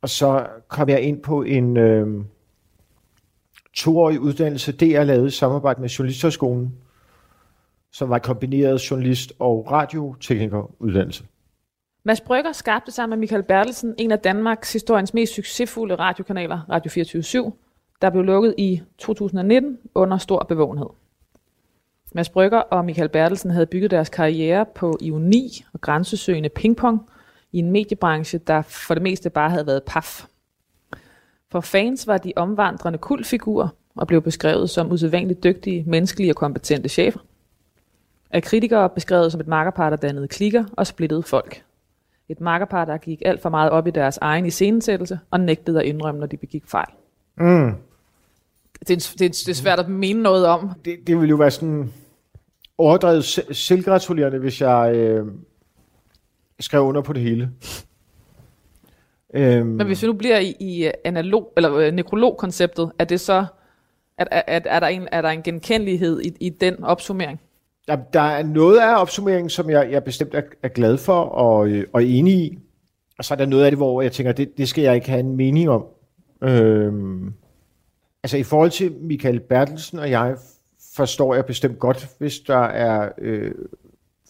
og så kom jeg ind på en øh, toårig uddannelse, det jeg lavede i samarbejde med Journalisterskolen, som var kombineret journalist- og radioteknikeruddannelse. Mads Brygger skabte sammen med Michael Bertelsen en af Danmarks historiens mest succesfulde radiokanaler, Radio 24 der blev lukket i 2019 under stor bevågenhed. Mads Brygger og Michael Bertelsen havde bygget deres karriere på ioni og grænsesøgende pingpong i en mediebranche, der for det meste bare havde været paf. For fans var de omvandrende kultfigurer og blev beskrevet som usædvanligt dygtige, menneskelige og kompetente chefer. Af kritikere beskrevet som et makkerpar, der dannede klikker og splittede folk. Et makkerpar, der gik alt for meget op i deres egen iscenesættelse og nægtede at indrømme, når de begik fejl. Mm. Det er, det, er, det er svært at mene noget om. Det, det ville jo være sådan overdrevet se- selvgratulerende, hvis jeg øh, skrev under på det hele. Øhm, Men hvis vi nu bliver i, i analog, eller øh, nekrolog-konceptet, er det så, at, at, at, er, der en, er der en genkendelighed i, i den opsummering? der, der er noget af opsummeringen, som jeg, jeg bestemt er, er glad for og, øh, og enig i. Og så er der noget af det, hvor jeg tænker, det, det skal jeg ikke have en mening om. Øhm, altså i forhold til Michael Bertelsen og jeg, forstår jeg bestemt godt, hvis der er øh,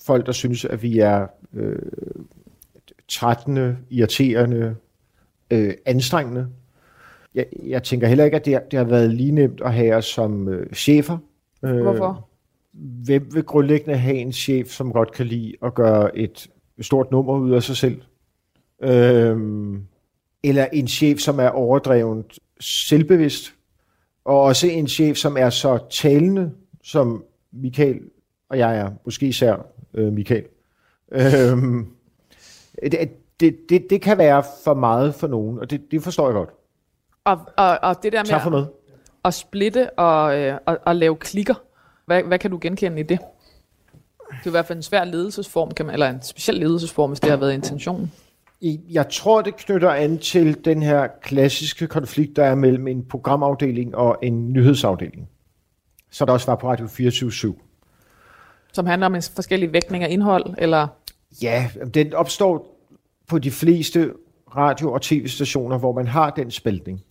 folk, der synes, at vi er øh, trættende, irriterende, øh, anstrengende. Jeg, jeg tænker heller ikke, at det, det har været lige nemt at have os som øh, chefer. Øh, Hvorfor? hvem vil grundlæggende have en chef, som godt kan lide at gøre et stort nummer ud af sig selv? Øhm, eller en chef, som er overdrevent selvbevidst, og også en chef, som er så talende, som Michael og jeg er, måske især øh, Michael. Øhm, det, det, det, det kan være for meget for nogen, og det, det forstår jeg godt. Og, og, og det der Tak for med noget. at splitte og, øh, og, og lave klikker, hvad, hvad kan du genkende i det? Det er i hvert fald en svær ledelsesform, kan man, eller en speciel ledelsesform, hvis det har været intentionen. Jeg tror, det knytter an til den her klassiske konflikt, der er mellem en programafdeling og en nyhedsafdeling. Så der også var på Radio 24-7. Som handler om en forskellig vægtning af indhold, eller Ja, den opstår på de fleste radio- og tv-stationer, hvor man har den spaltning.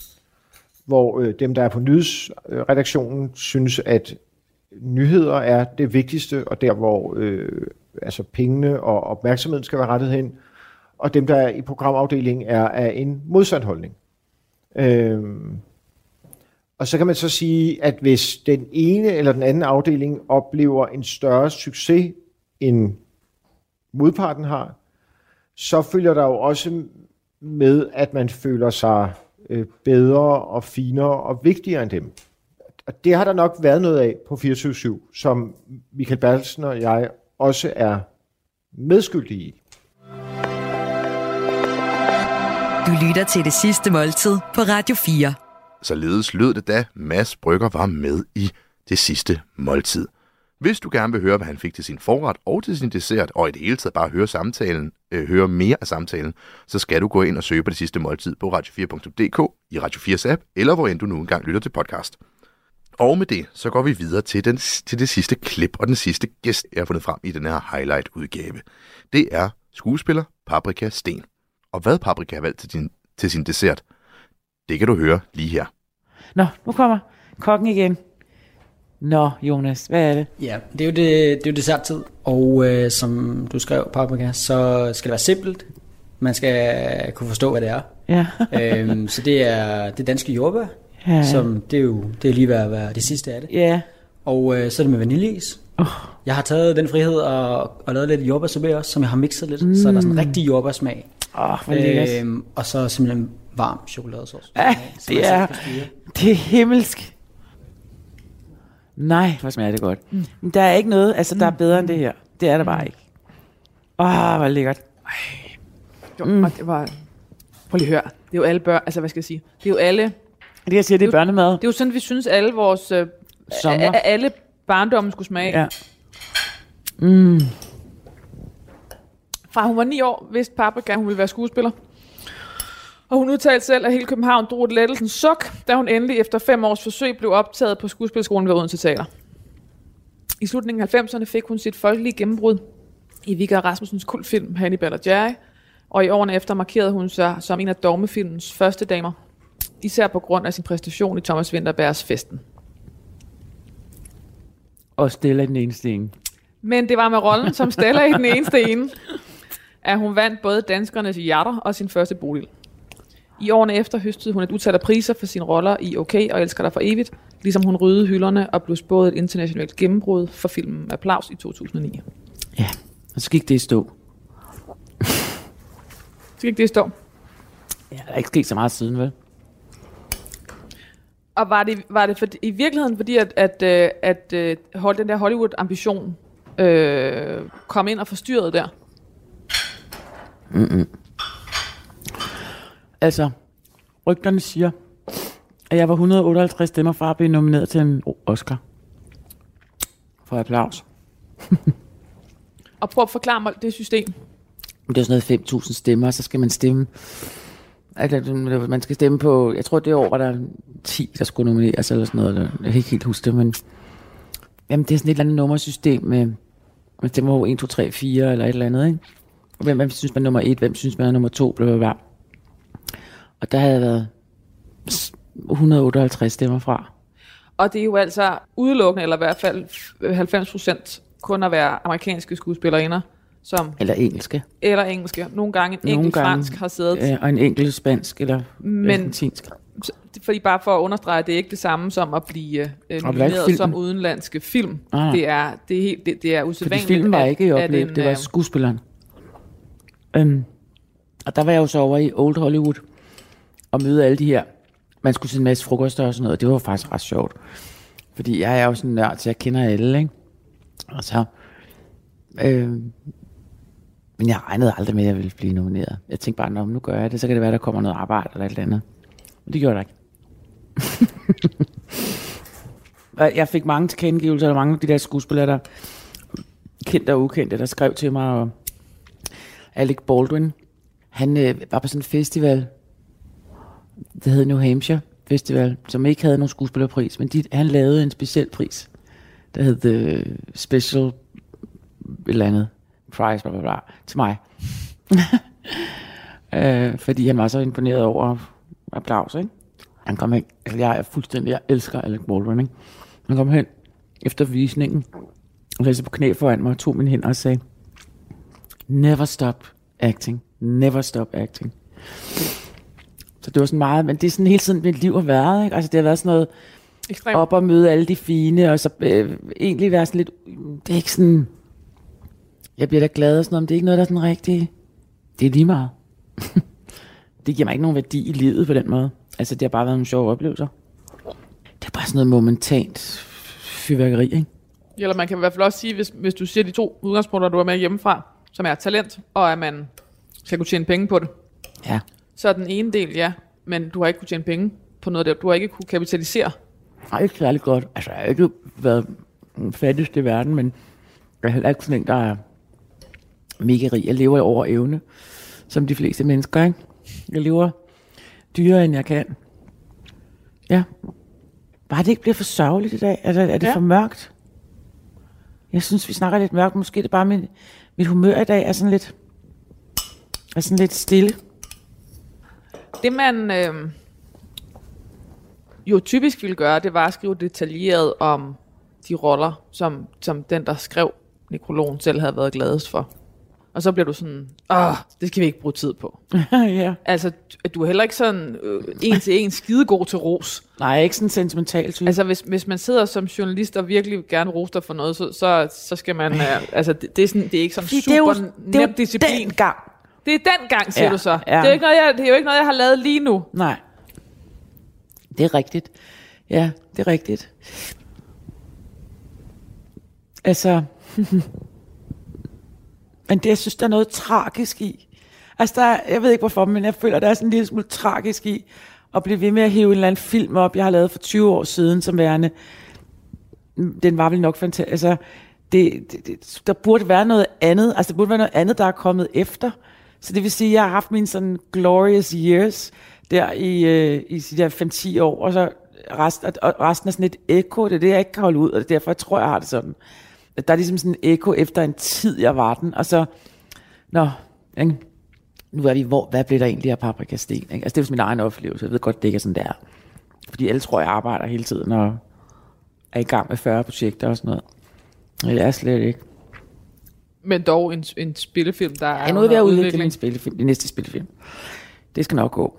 Hvor øh, dem, der er på nyhedsredaktionen, synes, at nyheder er det vigtigste, og der, hvor øh, altså pengene og opmærksomheden skal være rettet hen. Og dem, der er i programafdelingen, er af en modsatholdning. Øh, og så kan man så sige, at hvis den ene eller den anden afdeling oplever en større succes, end modparten har, så følger der jo også med, at man føler sig øh, bedre og finere og vigtigere end dem. Og det har der nok været noget af på 24-7, som Michael Bertelsen og jeg også er medskyldige i. Du lytter til det sidste måltid på Radio 4. Således lød det, da Mads Brygger var med i det sidste måltid. Hvis du gerne vil høre, hvad han fik til sin forret og til sin dessert, og i det hele taget bare høre samtalen, øh, høre mere af samtalen, så skal du gå ind og søge på det sidste måltid på radio4.dk, i Radio 4's app, eller hvor end du nu engang lytter til podcast. Og med det, så går vi videre til, den, til det sidste klip og den sidste gæst, jeg har fundet frem i den her highlight-udgave. Det er skuespiller Paprika Sten. Og hvad Paprika har valgt til, din, til sin dessert, det kan du høre lige her. Nå, nu kommer kokken igen. Nå, Jonas, hvad er det? Ja, det er jo, det, det er jo desserttid, og øh, som du skrev, Paprika, så skal det være simpelt. Man skal kunne forstå, hvad det er. Ja. øhm, så det er det danske jordbær, Ja. som det er jo det er lige ved at være det sidste af det. Ja. Og øh, så er det med vaniljeis. Oh. Jeg har taget den frihed og, og lavet lidt jordbærsorbet også, som jeg har mixet lidt, mm. så der er sådan en rigtig jordbærsmag. Åh, oh. Øhm, og så simpelthen varm chokoladesauce. Ja, det er, det er himmelsk. Nej, hvor smager det godt. Mm. Men der er ikke noget, altså der er bedre end det her. Det er der bare ikke. Åh, oh, hvor lækkert. Mm. Og det var... Prøv lige at høre. Det er jo alle børn... Altså, hvad skal jeg sige? Det er jo alle... Det jeg siger, det er børnemad. Det er jo sådan, vi synes, alle vores... Øh, Sommer. alle barndommen skulle smage. Ja. Mm. Fra hun var ni år, vidste Paprika, at hun ville være skuespiller. Og hun udtalte selv, at hele København drog et lettelsens suk, da hun endelig efter fem års forsøg blev optaget på skuespilskolen ved Odense Teater. I slutningen af 90'erne fik hun sit folkelige gennembrud i Vigga Rasmussens kultfilm Hannibal og Jerry, og i årene efter markerede hun sig som en af dogmefilmens første damer, især på grund af sin præstation i Thomas Winterbergs Festen. Og Stella den eneste en. Men det var med rollen som Stella i den eneste ene, at hun vandt både danskernes hjerter og sin første bolig. I årene efter høstede hun et utal af priser for sine roller i OK og Elsker dig for evigt, ligesom hun ryddede hylderne og blev spået et internationalt gennembrud for filmen Applaus i 2009. Ja, og så gik det i stå. Så gik det stå. Ja, der er ikke sket så meget siden, vel? Og var det, var det for, i virkeligheden fordi, at, at, øh, at, at hold, den der Hollywood-ambition øh, kom ind og forstyrrede der? Altså, rygterne siger, at jeg var 158 stemmer fra at blive nomineret til en Oscar. For applaus. Og prøv at forklare mig det system. Det er sådan noget 5.000 stemmer, så skal man stemme. Altså, man skal stemme på, jeg tror det år var der 10, der skulle nomineres eller sådan noget. Jeg kan ikke helt huske det, men jamen, det er sådan et eller andet nummersystem med, man stemmer på 1, 2, 3, 4 eller et eller andet, ikke? Hvem, hvem synes man er nummer 1, hvem synes man er nummer 2, bla, bla, bla. Og der havde været s- 158 stemmer fra. Og det er jo altså udelukkende, eller i hvert fald 90 procent, kun at være amerikanske skuespillerinder, som, Eller engelske. eller engelske. Nogle gange en Nogle enkelt gange, fransk har siddet. Ja, og en enkelt spansk eller Men- argentinsk. Fordi bare for at understrege, det er ikke det samme som at blive øh, nomineret som udenlandske film. Ah. Det er, det er, helt, det, det er Fordi usædvanligt. filmen var at- ikke i oplevet, det var øh, skuespilleren. Øhm, og der var jeg jo så over i Old Hollywood og møde alle de her. Man skulle se en masse frokoster og sådan noget. Det var faktisk ret sjovt. Fordi jeg er jo sådan en nørd, så jeg kender alle, ikke? Og så... Øh, men jeg regnede aldrig med, at jeg ville blive nomineret. Jeg tænkte bare, "Nå, nu gør jeg det, så kan det være, der kommer noget arbejde eller et eller andet. Men det gjorde der ikke. Jeg fik mange tilkendegivelser, og mange af de der skuespillere, der kendte og ukendte, der skrev til mig, og Alec Baldwin, han øh, var på sådan en festival, det hed New Hampshire Festival, som ikke havde nogen skuespillerpris, men de, han lavede en speciel pris, der hed The Special et eller andet prize, bla, bla, bla, til mig. øh, fordi han var så imponeret over applaus, ikke? Han kom hen, altså jeg er fuldstændig, jeg elsker Alec Baldwin, ikke? Han kom hen efter visningen, og lagde sig på knæ foran mig og tog mine hænder og sagde, never stop acting, never stop acting. Så det var sådan meget, men det er sådan hele tiden, mit liv har været, ikke? Altså det har været sådan noget, Ekstremt. op og møde alle de fine, og så øh, egentlig være sådan lidt, det er ikke sådan, jeg bliver da glad og sådan noget, men det er ikke noget, der er sådan rigtig, det er lige meget. det giver mig ikke nogen værdi i livet på den måde. Altså det har bare været nogle sjove oplevelser. Det er bare sådan noget momentant fyrværkeri, ikke? Eller man kan i hvert fald også sige, hvis, hvis du siger de to udgangspunkter, du er med hjemmefra, som er talent, og at man skal kunne tjene penge på det. Ja. Så er den ene del, ja, men du har ikke kunne tjene penge på noget der. Du har ikke kunne kapitalisere. Nej, ikke særlig godt. Altså, jeg har ikke været den fattigste i verden, men jeg er heller ikke sådan en, der er mega rig. Jeg lever over evne, som de fleste mennesker, ikke? Jeg lever dyrere, end jeg kan. Ja. Bare det ikke bliver for sørgeligt i dag. Altså, er det Ja. for mørkt? Jeg synes, vi snakker lidt mørkt. Måske er det bare mit, mit humør i dag er sådan lidt, er sådan lidt stille. Det man øh, jo typisk ville gøre, det var at skrive detaljeret om de roller, som, som den, der skrev nekrologen, selv havde været gladest for. Og så bliver du sådan, åh, det skal vi ikke bruge tid på. ja. Altså, du er heller ikke sådan øh, en til en skidegod til ros. Nej, jeg er ikke sådan en sentimental type. Altså, hvis, hvis man sidder som journalist og virkelig gerne roser dig for noget, så, så, så skal man... Øh, altså, det, det, er sådan, det er ikke sådan Fordi super det er jo, nem det er jo disciplin. den gang. Det er den gang, siger Ja, du så. ja. Det, er jo ikke noget, jeg, det er jo ikke noget, jeg har lavet lige nu. Nej. Det er rigtigt. Ja, det er rigtigt. Altså, men det, jeg synes, der er noget tragisk i. Altså, der er, jeg ved ikke hvorfor, men jeg føler, der er sådan en lille smule tragisk i at blive ved med at hive en eller anden film op, jeg har lavet for 20 år siden, som værende. Den var vel nok fantastisk. Altså, det, det, det, der burde være noget andet. Altså, der burde være noget andet, der er kommet efter. Så det vil sige, at jeg har haft mine sådan glorious years der i, øh, i de der 5-10 år, og så rest, og resten er sådan et ekko. Det er det, jeg ikke kan holde ud, og det er derfor, jeg tror, jeg har det sådan. Der er ligesom sådan en ekko efter en tid, jeg var den, og så, nå, ikke? nu er vi, hvor, hvad blev der egentlig af paprikasten? Ikke? Altså, det er jo min egen oplevelse. Jeg ved godt, det ikke er sådan, der. Fordi alle tror, jeg arbejder hele tiden, og er i gang med 40 projekter og sådan noget. Og det er slet ikke. Men dog en, en spillefilm, der er nu ved at udvikle min spillefilm, det næste spillefilm. Det skal nok gå.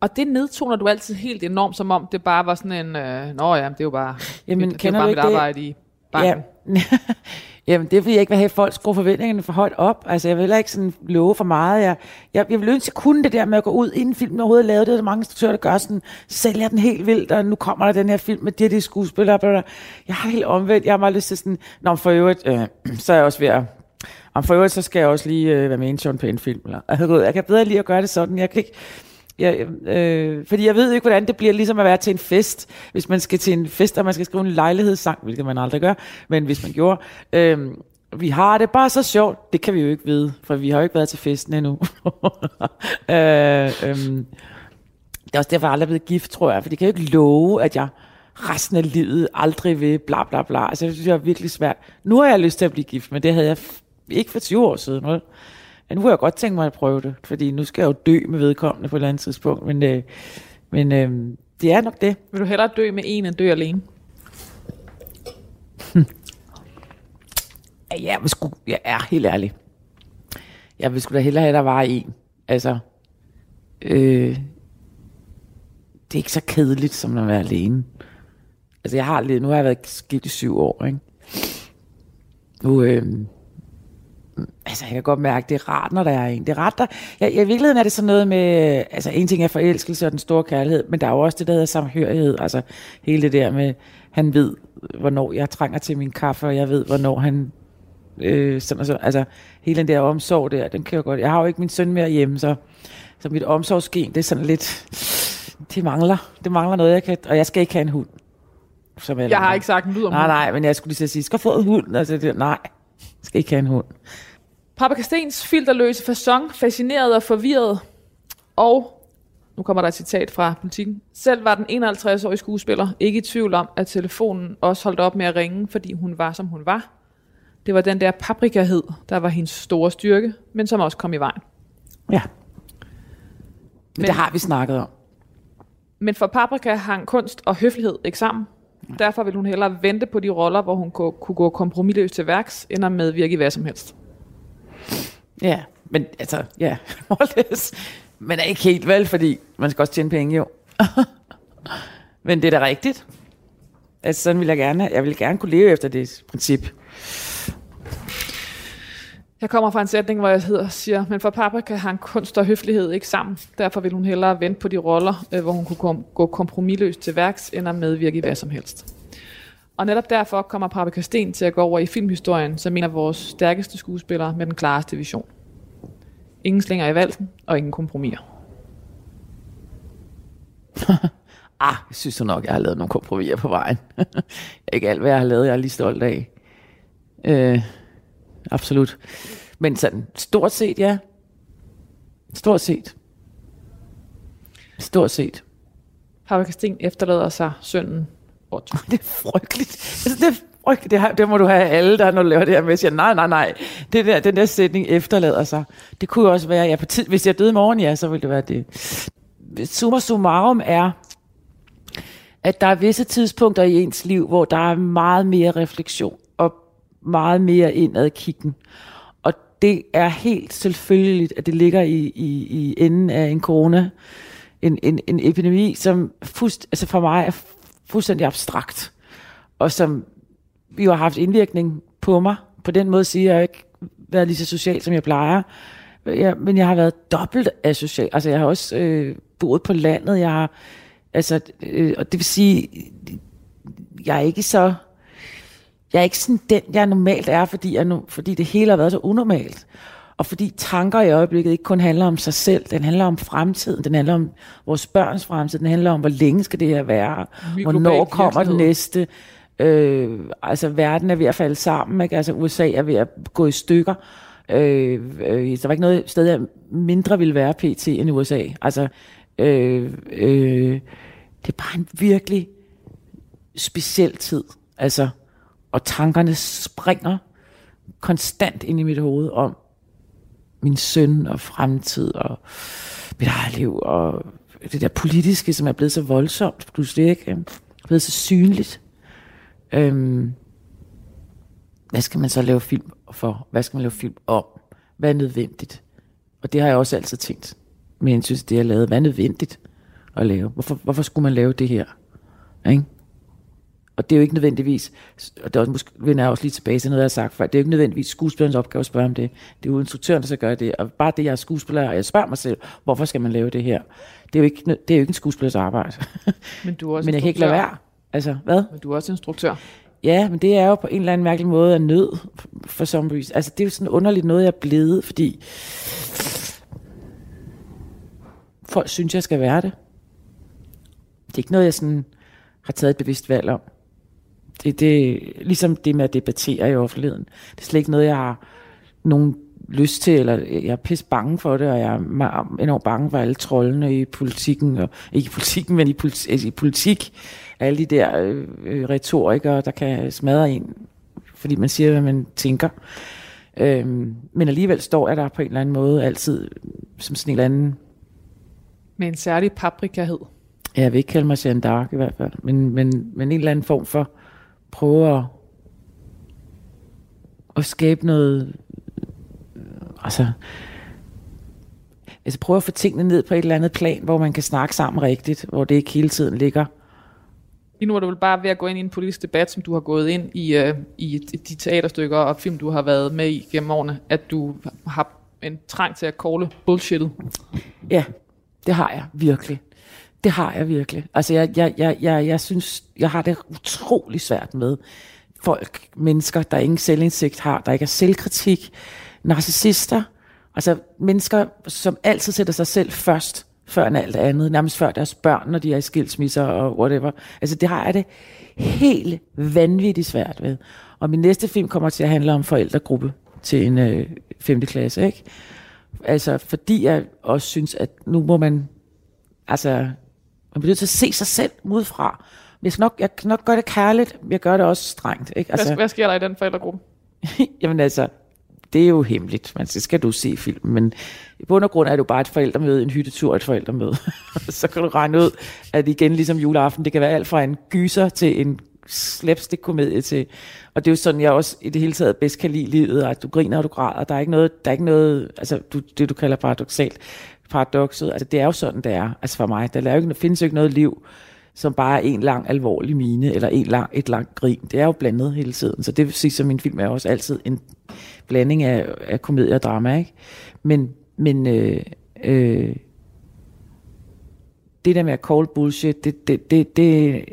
Og det nedtoner du altid helt enormt, som om det bare var sådan en... Øh, Nå ja, det er jo bare, Jamen, det, det er kender bare du mit ikke det? arbejde i banken. Ja. Jamen, det er fordi, jeg ikke vil have, at folk skruer forventningerne for højt op. Altså, jeg vil heller ikke sådan love for meget. Jeg, jeg, jeg vil ønske, at kunne det der med at gå ud, inden filmen overhovedet er lavet. Det er der mange instruktører, der gør sådan, sælger den helt vildt, og nu kommer der den her film med det, de skuespillere. Bla, bla. Jeg har helt omvendt. Jeg har meget lyst til sådan, Nå, for øvrigt, øh, så er jeg også ved at om for øvrigt, så skal jeg også lige øh, være med i en Sean Penn-film. Eller, altså, jeg kan bedre lige at gøre det sådan. Jeg kan ikke, jeg, øh, fordi jeg ved ikke, hvordan det bliver ligesom at være til en fest. Hvis man skal til en fest, og man skal skrive en lejlighedssang, hvilket man aldrig gør, men hvis man gjorde. Øh, vi har det bare så sjovt. Det kan vi jo ikke vide, for vi har jo ikke været til festen endnu. øh, øh, det er også derfor, jeg aldrig er blevet gift, tror jeg. For det kan jo ikke love, at jeg resten af livet aldrig vil bla bla bla. Altså, det synes, jeg er virkelig svært. Nu har jeg lyst til at blive gift, men det havde jeg f- ikke for 20 år siden. Vel? Men nu har jeg godt tænkt mig at prøve det, fordi nu skal jeg jo dø med vedkommende på et eller andet tidspunkt. Men, øh, men øh, det er nok det. Vil du hellere dø med en, end dø alene? Ja, Jeg, vil sgu, jeg er helt ærlig. Jeg vil sgu da hellere have, at der var en. Altså, øh, det er ikke så kedeligt, som at være alene. Altså, jeg har lidt, nu har jeg været skilt i syv år, ikke? Nu, øh, altså, jeg kan godt mærke, det er rart, når der er en. Det er rart, der, ja, I virkeligheden er det sådan noget med, altså, en ting er forelskelse og den store kærlighed, men der er jo også det, der hedder samhørighed. Altså, hele det der med, han ved, hvornår jeg trænger til min kaffe, og jeg ved, hvornår han øh, sådan og så, altså hele den der omsorg der, den kan jeg godt. Jeg har jo ikke min søn mere hjemme, så, så mit omsorgsgen, det er sådan lidt, det mangler, det mangler noget, jeg kan, og jeg skal ikke have en hund. Som alle Jeg har ikke sagt en lyd om Nej, nej, men jeg skulle lige at sige, skal få en hund? Altså, det, nej, jeg skal ikke have en hund. Stens filterløse façon, fascineret og forvirret. Og, nu kommer der et citat fra politikken. Selv var den 51-årige skuespiller ikke i tvivl om, at telefonen også holdt op med at ringe, fordi hun var, som hun var. Det var den der paprikahed, der var hendes store styrke, men som også kom i vejen. Ja. Men, men det har vi snakket om. Men for Paprika hang kunst og høflighed ikke sammen. Derfor vil hun hellere vente på de roller, hvor hun kunne kunne gå kompromilløst til værks, end at medvirke i hvad som helst. Ja, men altså, ja, Moldes. Men er ikke helt vel, fordi man skal også tjene penge jo. men det er da rigtigt. Altså, sådan vil jeg gerne, jeg vil gerne kunne leve efter det princip. Jeg kommer fra en sætning, hvor jeg hedder, siger, men for Paprika hang kunst og høflighed ikke sammen. Derfor vil hun hellere vente på de roller, øh, hvor hun kunne gå kompromilløst til værks, end at medvirke i hvad som helst. Og netop derfor kommer Paprika Sten til at gå over i filmhistorien som en af vores stærkeste skuespillere med den klareste vision. Ingen slinger i valsen, og ingen kompromiser. ah, jeg synes jo nok, jeg har lavet nogle kompromiser på vejen. ikke alt, hvad jeg har lavet, jeg er lige stolt af. Øh, absolut. Men sådan, stort set, ja. Stort set. Stort set. Papa Kasten efterlader sig sønnen Otto. Det er frygteligt. Altså, det er frygteligt. Det, har, det må du have alle, der når du laver det her med, siger, nej, nej, nej. Det der, den der sætning efterlader sig. Det kunne jo også være, ja, på tid, hvis jeg døde i morgen, ja, så ville det være det. Summa summarum er, at der er visse tidspunkter i ens liv, hvor der er meget mere refleksion og meget mere indad kiggen. Og det er helt selvfølgeligt, at det ligger i, i, i enden af en corona, en, en, en epidemi, som fuldst, altså for mig er fuldstændig abstrakt, og som jo har haft indvirkning på mig. På den måde siger jeg ikke været lige så social, som jeg plejer. Jeg, men jeg har været dobbelt asocial. Altså jeg har også øh, boet på landet. Jeg har, altså, øh, og det vil sige, jeg er ikke så... Jeg er ikke sådan den, jeg normalt er, fordi, jeg nu, fordi det hele har været så unormalt. Og fordi tanker i øjeblikket ikke kun handler om sig selv, den handler om fremtiden, den handler om vores børns fremtid, den handler om, hvor længe skal det her være, hvornår kommer den næste. Øh, altså verden er ved at falde sammen, ikke? altså USA er ved at gå i stykker. Øh, øh, der var ikke noget sted, der mindre ville være pt. end USA. Altså, øh, øh, det er bare en virkelig speciel tid. Altså, og tankerne springer konstant ind i mit hoved om min søn og fremtid og mit eget liv og det der politiske, som er blevet så voldsomt pludselig, ikke? Er blevet så synligt. Øhm, hvad skal man så lave film for? Hvad skal man lave film om? Hvad er nødvendigt? Og det har jeg også altid tænkt med hensyn til det, jeg lavede. Hvad er nødvendigt at lave? Hvorfor, hvorfor skulle man lave det her? Ikke? Og det er jo ikke nødvendigvis, og det er også, måske vender jeg også lige tilbage til noget, jeg har sagt før, det er jo ikke nødvendigvis skuespillerens opgave at spørge om det. Det er jo instruktøren, der skal gøre det. Og bare det, jeg er skuespiller, og jeg spørger mig selv, hvorfor skal man lave det her? Det er jo ikke, det er jo ikke en skuespillers arbejde. Men du er også men jeg kan ikke lade være. Altså, hvad? Men du er også instruktør. Ja, men det er jo på en eller anden mærkelig måde af nød for some reason. Altså, det er jo sådan underligt noget, jeg er blevet, fordi folk synes, jeg skal være det. Det er ikke noget, jeg sådan har taget et bevidst valg om. Det, det ligesom det med at debattere i offentligheden. Det er slet ikke noget, jeg har nogen lyst til, eller jeg er pisse bange for det, og jeg er enormt bange for alle trollene i politikken, og ikke i politikken, men i, politi- i politik. Alle de der øh, øh, retorikere, der kan smadre en, fordi man siger, hvad man tænker. Øhm, men alligevel står jeg der på en eller anden måde altid som sådan en eller anden Med en særlig paprikahed. Ja, Jeg vil ikke kalde mig Jeanne d'Arc i hvert fald, men, men, men en eller anden form for prøve at, at skabe noget, altså, altså prøve at få tingene ned på et eller andet plan, hvor man kan snakke sammen rigtigt, hvor det ikke hele tiden ligger. Lige nu er du vel bare ved at gå ind i en politisk debat, som du har gået ind i, øh, i de teaterstykker og film, du har været med i gennem årene, at du har en trang til at call bullshittet. Ja, det har jeg virkelig. Det har jeg virkelig. Altså, jeg, jeg, jeg, jeg, jeg synes, jeg har det utrolig svært med folk, mennesker, der ingen selvindsigt har, der ikke har selvkritik, narcissister, altså mennesker, som altid sætter sig selv først, før end alt andet, nærmest før deres børn, når de er i skilsmisser og whatever. Altså, det har jeg det helt vanvittigt svært ved. Og min næste film kommer til at handle om forældregruppe til en øh, 5. klasse, ikke? Altså, fordi jeg også synes, at nu må man, altså, man bliver nødt til at se sig selv udefra. Jeg skal nok, jeg kan nok gøre det kærligt, men jeg gør det også strengt, ikke? Altså, hvad, hvad sker der i den forældregruppe? jamen altså, det er jo hemmeligt, men så skal du se filmen. Men i bund og grund er det jo bare et forældremøde, en hyttetur og et forældremøde. så kan du regne ud, at igen ligesom juleaften, det kan være alt fra en gyser til en slapstick-komedie til. Og det er jo sådan, jeg også i det hele taget bedst kan lide livet, at du griner og du græder. Der er ikke noget, der er ikke noget altså du, det du kalder paradoxalt, paradokset. Altså det er jo sådan, det er. Altså for mig, der, er jo ikke, der findes jo ikke noget liv, som bare er en lang alvorlig mine, eller en lang, et langt grin. Det er jo blandet hele tiden. Så det vil sige, at min film er også altid en blanding af, af komedie og drama. Ikke? Men, men øh, øh, det der med at call bullshit, det, det, det, det,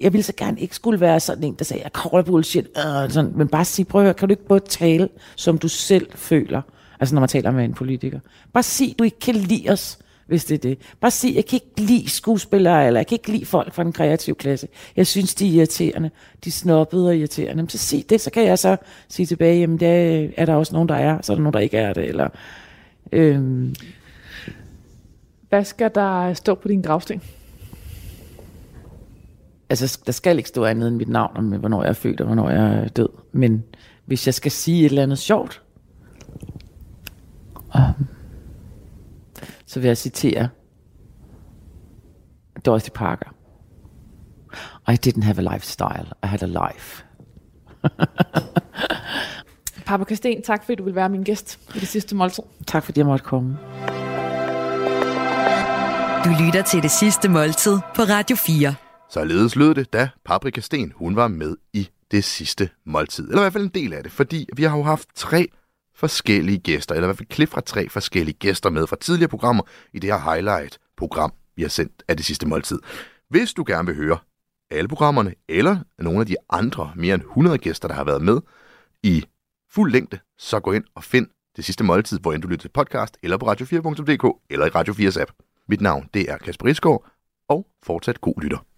jeg ville så gerne ikke skulle være sådan en, der sagde, jeg call bullshit, øh, sådan, men bare sige, prøv at høre, kan du ikke både tale, som du selv føler, altså når man taler med en politiker. Bare sig, du ikke kan lide os, hvis det er det. Bare sig, jeg kan ikke lide skuespillere, eller jeg kan ikke lide folk fra den kreative klasse. Jeg synes, de er irriterende. De er snobbede og irriterende. Men så sig det, så kan jeg så sige tilbage, jamen det er der også nogen, der er, så er der nogen, der ikke er det. Eller, øhm, Hvad skal der stå på din gravsten? altså, der skal ikke stå andet end mit navn, om hvornår jeg er født og hvornår jeg er død. Men hvis jeg skal sige et eller andet sjovt, um, så vil jeg citere Dorothy Parker. I didn't have a lifestyle, I had a life. Papa Kasten, tak fordi du vil være min gæst i det sidste måltid. Tak fordi jeg måtte komme. Du lytter til det sidste måltid på Radio 4. Således lød det, da Paprika Sten hun var med i det sidste måltid. Eller i hvert fald en del af det, fordi vi har jo haft tre forskellige gæster, eller i hvert fald klip fra tre forskellige gæster med fra tidligere programmer i det her highlight-program, vi har sendt af det sidste måltid. Hvis du gerne vil høre alle programmerne, eller nogle af de andre mere end 100 gæster, der har været med i fuld længde, så gå ind og find det sidste måltid, hvor end du lytter til podcast, eller på radio4.dk, eller i Radio 4's app. Mit navn, det er Kasper Isgaard, og fortsat god lytter.